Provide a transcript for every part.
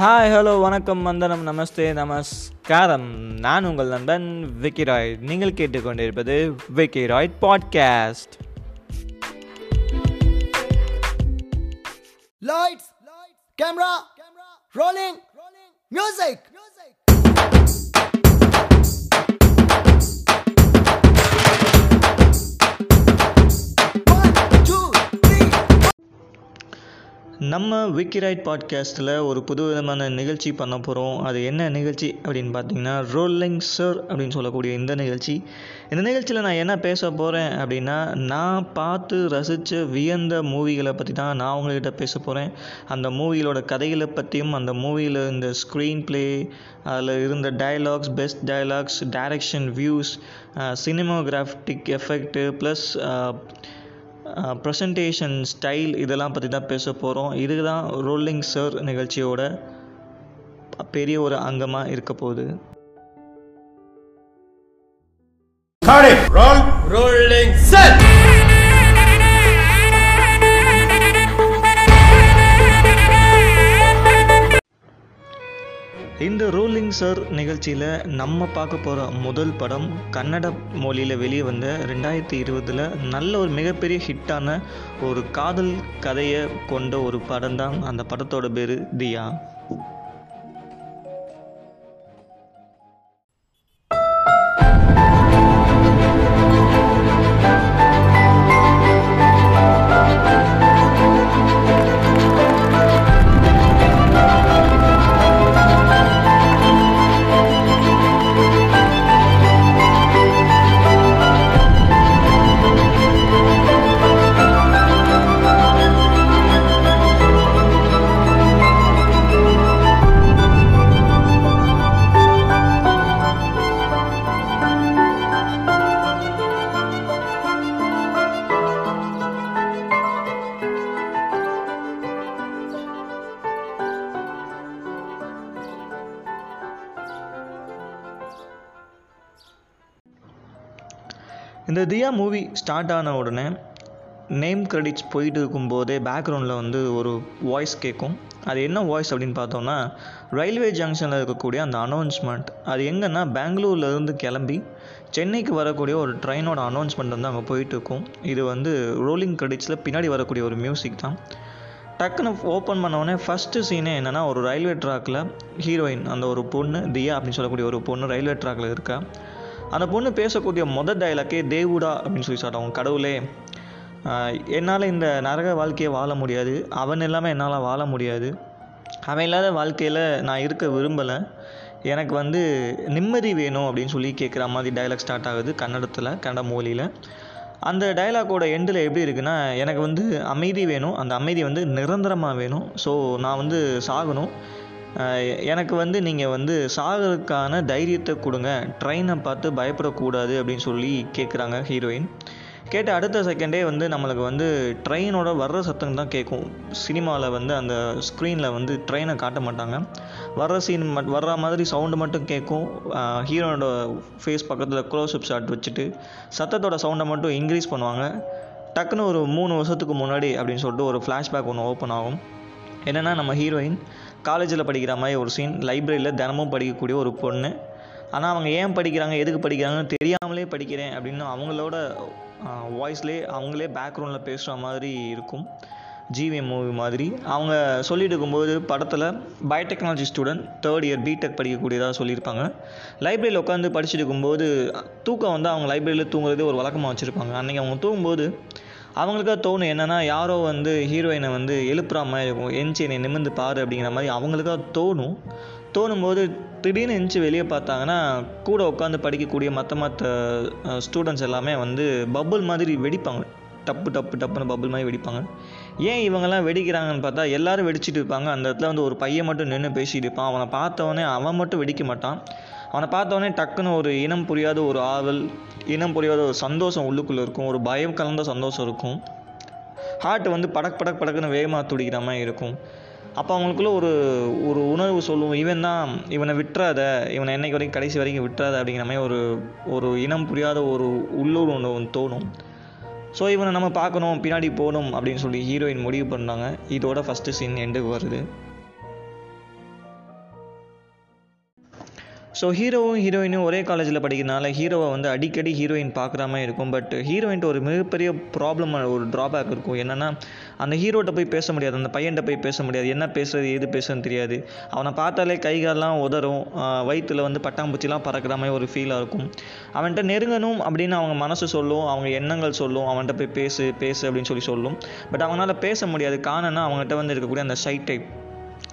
Hi hello வணக்கம் வந்தனம் நமஸ்தே நமஸ்காரம். நான் உங்கள் நண்பன் விக்கி ராய் நீங்கள் கேட்டுக்கொண்டிருப்பது Vicky Roy podcast camera rolling rolling music நம்ம விக்கிரைட் பாட்காஸ்ட்டில் ஒரு புது விதமான நிகழ்ச்சி பண்ண போகிறோம் அது என்ன நிகழ்ச்சி அப்படின்னு பார்த்தீங்கன்னா ரோலிங் சர் அப்படின்னு சொல்லக்கூடிய இந்த நிகழ்ச்சி. இந்த நிகழ்ச்சியில் நான் என்ன பேச போகிறேன் அப்படின்னா நான் பார்த்து ரசித்த வியந்த மூவிகளை பற்றி தான் நான் உங்கள்கிட்ட பேச போகிறேன் அந்த மூவிகளோட கதைகளை பற்றியும் அந்த மூவியில் இந்த ஸ்க்ரீன் ப்ளே அதில் இருந்த dialogues best dialogues direction views cinematographic effect plus presentation style இதெல்லாம் பற்றி தான் பேச போகிறோம் இதுக்கு தான் ரோலிங் சர் நிகழ்ச்சியோட பெரிய ஒரு அங்கமாக இருக்க போகுது. Cut it! இந்த ரோலிங் சார் நிகழ்ச்சியில் நம்ம பார்க்க போகிற முதல் படம் கன்னட மொழியில் வெளியே வந்த ரெண்டாயிரத்தி இருபதில் நல்ல ஒரு மிகப்பெரிய ஹிட்டான ஒரு காதல் கதையை கொண்ட ஒரு படம் தான் அந்த படத்தோட பேர் தியா. ஸ்டார்ட் ஆன உடனே நேம் கிரெடிட்ஸ் போயிட்டு இருக்கும்போதே பேக்ரவுண்டில் வந்து ஒரு வாய்ஸ் கேட்கும் அது என்ன வாய்ஸ் அப்படின்னு பார்த்தோம்னா ரயில்வே ஜங்ஷனில் இருக்கக்கூடிய அந்த அனௌன்ஸ்மெண்ட் அது எங்கன்னா பெங்களூர்லேருந்து கிளம்பி சென்னைக்கு வரக்கூடிய ஒரு ட்ரெயினோட அனௌன்ஸ்மெண்ட் வந்து அங்கே போயிட்டு இருக்கும். இது வந்து ரோலிங் கிரெடிட்ஸில் பின்னாடி வரக்கூடிய ஒரு மியூசிக் தான். டக்குன்னு ஓப்பன் பண்ணோடனே ஃபஸ்ட்டு சீனே என்னென்னா ஒரு ரயில்வே ட்ராக்கில் ஹீரோயின் அந்த ஒரு பொண்ணு தியா அப்படின்னு சொல்லக்கூடிய ஒரு பொண்ணு ரயில்வே ட்ராக்கில் இருக்கா. அந்த பொண்ணு பேசக்கூடிய மொதல் டைலாக்கே தேவுடா அப்படின்னு சொல்லி சொல்கிறாங்க கடவுளே. என்னால் இந்த நரக வாழ்க்கையை வாழ முடியாது. அவன் இல்லாமல் என்னால் வாழ முடியாது. அவன் இல்லாத வாழ்க்கையில் நான் இருக்க விரும்பலை. எனக்கு வந்து நிம்மதி வேணும் அப்படின்னு சொல்லி கேட்குற மாதிரி டைலாக் ஸ்டார்ட் ஆகுது கன்னடத்தில் கன்னட மொழியில். அந்த டைலாக்கோட எண்டில் எப்படி இருக்குன்னா எனக்கு வந்து அமைதி வேணும். அந்த அமைதி வந்து நிரந்தரமாக வேணும். ஸோ நான் வந்து சாகணும். எனக்கு வந்து நீங்கள் வந்து சாகிறதுக்கான தைரியத்தை கொடுங்க. ட்ரெயினை பார்த்து பயப்படக்கூடாது அப்படின்னு சொல்லி கேட்குறாங்க ஹீரோயின் கேட்ட அடுத்த செகண்டே வந்து நம்மளுக்கு வந்து ட்ரெயினோட வர்ற சத்தம் தான் கேட்கும் சினிமாவில் வந்து அந்த ஸ்க்ரீனில் வந்து ட்ரெயினை காட்ட மாட்டாங்க. வர்ற சீன் மட் வர்ற மாதிரி சவுண்டு மட்டும் கேட்கும் ஹீரோனோட ஃபேஸ் பக்கத்தில் க்ளோஸ்அப் ஷாட் வச்சுட்டு சத்தத்தோட சவுண்டை மட்டும் இன்க்ரீஸ் பண்ணுவாங்க. டக்குன்னு ஒரு மூணு வருஷத்துக்கு முன்னாடி அப்படின்னு சொல்லிட்டு ஒரு ஃப்ளாஷ்பேக் ஒன்று ஓப்பன் ஆகும். என்னென்னா நம்ம ஹீரோயின் காலேஜில் படிக்கிற மாதிரி ஒரு சீன் லைப்ரரியில் தினமும் படிக்கக்கூடிய ஒரு பொண்ணு. ஆனால் அவங்க ஏன் படிக்கிறாங்க எதுக்கு படிக்கிறாங்கன்னு தெரியாமலே படிக்கிறேன் அப்படின்னு அவங்களோட வாய்ஸ்லேயே அவங்களே பேக்ரவுண்டில் பேசுகிற மாதிரி இருக்கும். ஜிவிஎம் மூவி மாதிரி. அவங்க சொல்லிட்டு இருக்கும்போது படத்தில் biotechnology student third year BTech படிக்கக்கூடியதாக சொல்லியிருப்பாங்க. லைப்ரரியில் உட்காந்து படிச்சுட்டு இருக்கும்போது தூக்கம் வந்து அவங்க லைப்ரரியில் தூங்குறதே ஒரு வழக்கமாக வச்சுருப்பாங்க. அன்றைக்கி அவங்க தூங்கும்போது அவங்களுக்காக தோணும் என்னென்னா யாரோ வந்து ஹீரோயினை வந்து எழுப்புற மாதிரி இருக்கும் எஞ்சி என்னை நிமிர்ந்து பாரு அப்படிங்கிற மாதிரி அவங்களுக்காக தோணும். தோணும்போது திடீர்னு எஞ்சி வெளியே பார்த்தாங்கன்னா கூட உட்காந்து படிக்கக்கூடிய மற்ற மற்ற ஸ்டூடெண்ட்ஸ் எல்லாமே வந்து பபுள் மாதிரி வெடிப்பாங்க. டப்பு டப்பு டப்புன்னு பபுள் மாதிரி வெடிப்பாங்க. ஏன் இவங்கெல்லாம் வெடிக்கிறாங்கன்னு பார்த்தா எல்லாரும் வெடிச்சிட்டு இருப்பாங்க. அந்த இடத்துல வந்து ஒரு பையன் மட்டும் நின்று பேசிகிட்டு இருப்பான். அவனை பார்த்தவொடனே அவன் மட்டும் வெடிக்க மாட்டான். அவனை பார்த்தோன்னே டக்குன்னு ஒரு இனம் புரியாத ஒரு ஆவல் இனம் புரியாத ஒரு சந்தோஷம் உள்ளுக்குள்ளே இருக்கும். ஒரு பயம் கலந்த சந்தோஷம் இருக்கும். ஹார்ட் வந்து படக் படக் படக்குன்னு வேகமாக துடிக்கிற மாதிரி இருக்கும். அப்போ அவங்களுக்குள்ள ஒரு ஒரு உணர்வு சொல்லுவோம் இவன் தான் இவனை விட்டுறாத. இவனை என்னைக்கு வரைக்கும் கடைசி வரைக்கும் விட்டுறாத அப்படிங்கிற மாதிரி ஒரு ஒரு இனம் புரியாத ஒரு உள்ளூர் ஒன்று ஒன்று தோணும். ஸோ இவனை நம்ம பார்க்கணும் பின்னாடி போகணும் அப்படின்னு சொல்லி ஹீரோயின் முடிவு பண்ணாங்க இதோட ஃபஸ்ட்டு சீன் எண்டுக்கு வருது. ஸோ ஹீரோவும் ஹீரோயினும் ஒரே காலேஜில் படிக்கிறனால ஹீரோவை வந்து அடிக்கடி ஹீரோயின் பார்க்குற மாதிரி இருக்கும். பட் ஹீரோயின்ட்டு ஒரு மிகப்பெரிய ப்ராப்ளம் ஒரு ட்ராபேக் இருக்கும். என்னென்னா அந்த ஹீரோட்ட போய் பேச முடியாது. அந்த பையன்கிட்ட போய் பேச முடியாது. என்ன பேசுறது எது பேசுறதுன்னு தெரியாது. அவனை பார்த்தாலே கைகாலெலாம் உதறும். வயிற்றில் வந்து பட்டாம்பூச்சிலாம் பறக்கிற மாதிரி ஒரு ஃபீலாக இருக்கும். அவன்கிட்ட நெருங்கணும் அப்படின்னு அவங்க மனசு சொல்லும். அவங்க எண்ணங்கள் சொல்லும். அவன்கிட்ட போய் பேசு பேசு அப்படின்னு சொல்லி சொல்லும். பட் அவனால் பேச முடியாது. காரணம்னா அவங்ககிட்ட வந்து இருக்கக்கூடிய அந்த சைட் டைப்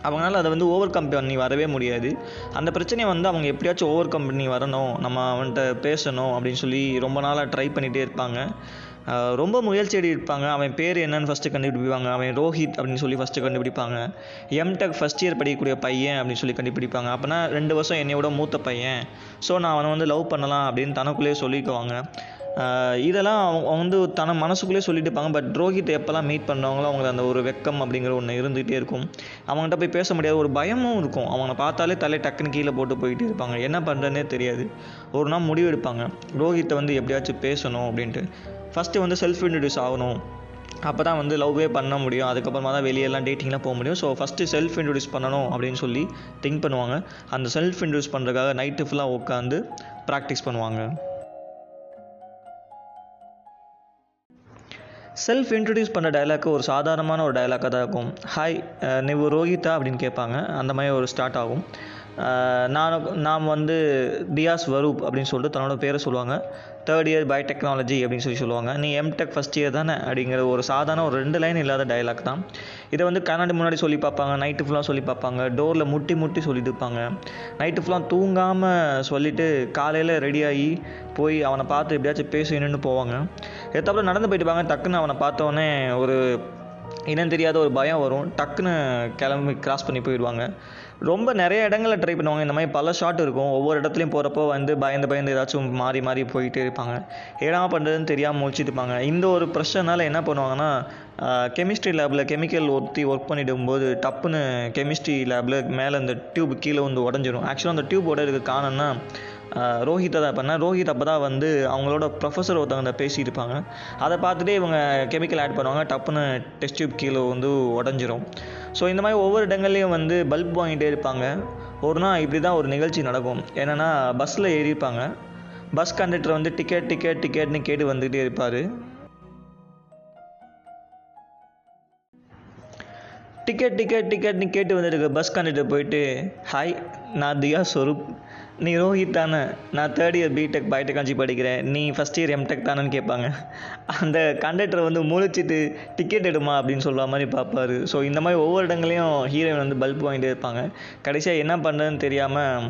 அவங்களால அதை வந்து ஓவர் கம் பண்ணி வரவே முடியாது. அந்த பிரச்சனையை வந்து அவங்க எப்படியாச்சும் ஓவர் கம் பண்ணி வரணும் நம்ம அவன்கிட்ட பேசணும் அப்படின்னு சொல்லி ரொம்ப நாளாக ட்ரை பண்ணிகிட்டே இருப்பாங்க. ரொம்ப முயற்சி இருப்பாங்க. அவன் பேர் என்னன்னு ஃபஸ்ட்டு கண்டுபிடிப்பாங்க. அவன் ரோஹித் அப்படின்னு சொல்லி ஃபஸ்ட்டு கண்டுபிடிப்பாங்க. எம்டெக் ஃபஸ்ட் இயர் படிக்கக்கூடிய பையன் அப்படின்னு சொல்லி கண்டுபிடிப்பாங்க. அப்போனா ரெண்டு வருஷம் என்னையோட மூத்த பையன். ஸோ நான் அவனை வந்து லவ் பண்ணலாம் அப்படின்னு தனக்குள்ளேயே சொல்லிக்குவாங்க. இதெல்லாம் அவங்க அவங்க வந்து தன மனசுக்குள்ளே சொல்லிட்டு இருப்பாங்க. பட் ரோஹித் எப்போல்லாம் மீட் பண்ணுவாங்களோ அவங்களுக்கு அந்த ஒரு வெக்கம் அப்படிங்கிற ஒன்று இருந்துகிட்டே இருக்கும். அவங்ககிட்ட போய் பேச முடியாது ஒரு பயமும் இருக்கும். அவங்கள பார்த்தாலே தலை டக்குன்னு கீழே போட்டு போயிட்டே இருப்பாங்க. என்ன பண்ணுறதுனே தெரியாது. ஒரு நாள் முடிவு எடுப்பாங்க. ரோஹித்தை வந்து எப்படியாச்சும் பேசணும் அப்படின்ட்டு. ஃபஸ்ட்டு வந்து செல்ஃப் இன்ட்ரடியூஸ் ஆகணும். அப்போ தான் வந்து லவ்வே பண்ண முடியும். அதுக்கப்புறமா தான் வெளியெல்லாம் டேட்டிங்லாம் போக முடியும். ஸோ ஃபஸ்ட்டு செல்ஃப் இன்ட்ரடியூஸ் பண்ணணும் அப்படின்னு சொல்லி திங்க் பண்ணுவாங்க. அந்த செல்ஃப் இன்ட்ரடியூஸ் பண்ணுறதுக்காக நைட்டு ஃபுல்லாக உட்காந்து ப்ராக்டிஸ் பண்ணுவாங்க. செல்ஃப் இன்ட்ரடியூஸ் பண்ண டயலாக்கு ஒரு சாதாரணமான ஒரு டைலாக்காக தான் இருக்கும். ஹாய் நீ ரோஹிதா அப்படின்னு கேட்பாங்க. அந்த மாதிரி ஒரு ஸ்டார்ட் ஆகும். நான் நாம் வந்து பியாஸ் வரூப் அப்படின்னு சொல்லிட்டு தன்னோட பேரை சொல்லுவாங்க. தேர்ட் இயர் பயோடெக்னாலஜி அப்படின்னு சொல்லி சொல்லுவாங்க. நீ எம்டெக் ஃபஸ்ட் இயர் தானே அப்படிங்கிற ஒரு சாதாரண ஒரு ரெண்டு லைன் இல்லாத டயலாக் தான். இதை வந்து கண்ணாடி முன்னாடி சொல்லி பார்ப்பாங்க. நைட்டு ஃபுல்லாக சொல்லி பார்ப்பாங்க. டோரில் முட்டி முட்டி சொல்லிட்டு இருப்பாங்க. நைட்டு ஃபுல்லாக தூங்காமல் சொல்லிவிட்டு காலையில் ரெடியாகி போய் அவனை பார்த்து எப்படியாச்சும் பேசணும்னு போவாங்க. எத்தாப்புல நடந்து போயிட்டு பாங்க டக்குன்னு அவனை பார்த்தோன்னே ஒரு இனம் தெரியாத ஒரு பயம் வரும். டக்குன்னு கிளம்பி கிராஸ் பண்ணி போயிடுவாங்க. ரொம்ப நிறைய இடங்களில் ட்ரை பண்ணுவாங்க. இந்த மாதிரி பல ஷாட் இருக்கும். ஒவ்வொரு இடத்துலையும் போகிறப்போ வந்து பயந்து பயந்து ஏதாச்சும் மாறி மாறி போயிட்டே இருப்பாங்க. ஏடாம பண்ணுறதுன்னு தெரியாமல் முழிச்சிட்டு இருப்பாங்க. இந்த ஒரு பிரச்சனால என்ன பண்ணுவாங்கன்னா கெமிஸ்ட்ரி லேபில் கெமிக்கல் ஒத்தி ஒர்க் பண்ணிடும்போது டப்புன்னு கெமிஸ்ட்ரி லேபில் மேலே அந்த டியூப் கீழே வந்து உடஞ்சிரும். ஆக்சுவலாக அந்த டியூப் உடையிறதுக்கு காரணம்னா ரோஹித்தை தான் பண்ணேன். ரோஹித் அப்போ தான் வந்து அவங்களோட ப்ரொஃபஸர் ஒருத்தவங்க பேசியிருப்பாங்க அதை பார்த்துட்டே இவங்க கெமிக்கல் ஆட் பண்ணுவாங்க. டப்புன்னு டெஸ்ட் டியூப் கீழே வந்து உடஞ்சிரும். ஸோ இந்த மாதிரி ஒவ்வொரு இடங்கள்லையும் வந்து பல்ப் வாங்கிட்டே இருப்பாங்க. ஒரு நாள் இப்படி தான் ஒரு நிகழ்ச்சி நடக்கும். என்னென்னா பஸ்ஸில் ஏறிப்பாங்க பஸ் கண்டக்டர் வந்து டிக்கெட் டிக்கெட் டிக்கெட்னு கேட்டு வந்துகிட்டே இருப்பார். டிக்கெட் டிக்கெட் டிக்கெட்னு கேட்டு வந்துட்டு பஸ் கண்டக்டர் போயிட்டு ஹாய் நான் தியா ஸ்வரூப் நீ ரோஹித் தானே? நான் தேர்ட் இயர் பிடெக் பயோடெக்னாலஜி படிக்கிறேன். நீ ஃபஸ்ட் இயர் எம்டெக் தானேன்னு கேட்பாங்க. அந்த கண்டக்டர் வந்து முழிச்சிட்டு டிக்கெட் எடுமா அப்படின்னு சொல்கிற மாதிரி பார்ப்பாரு. ஸோ இந்த மாதிரி ஒவ்வொரு இடங்களையும் ஹீரோயின் வந்து பல்ப் வாங்கிட்டே இருப்பாங்க. கடைசியாக என்ன பண்ணுறதுன்னு தெரியாமல்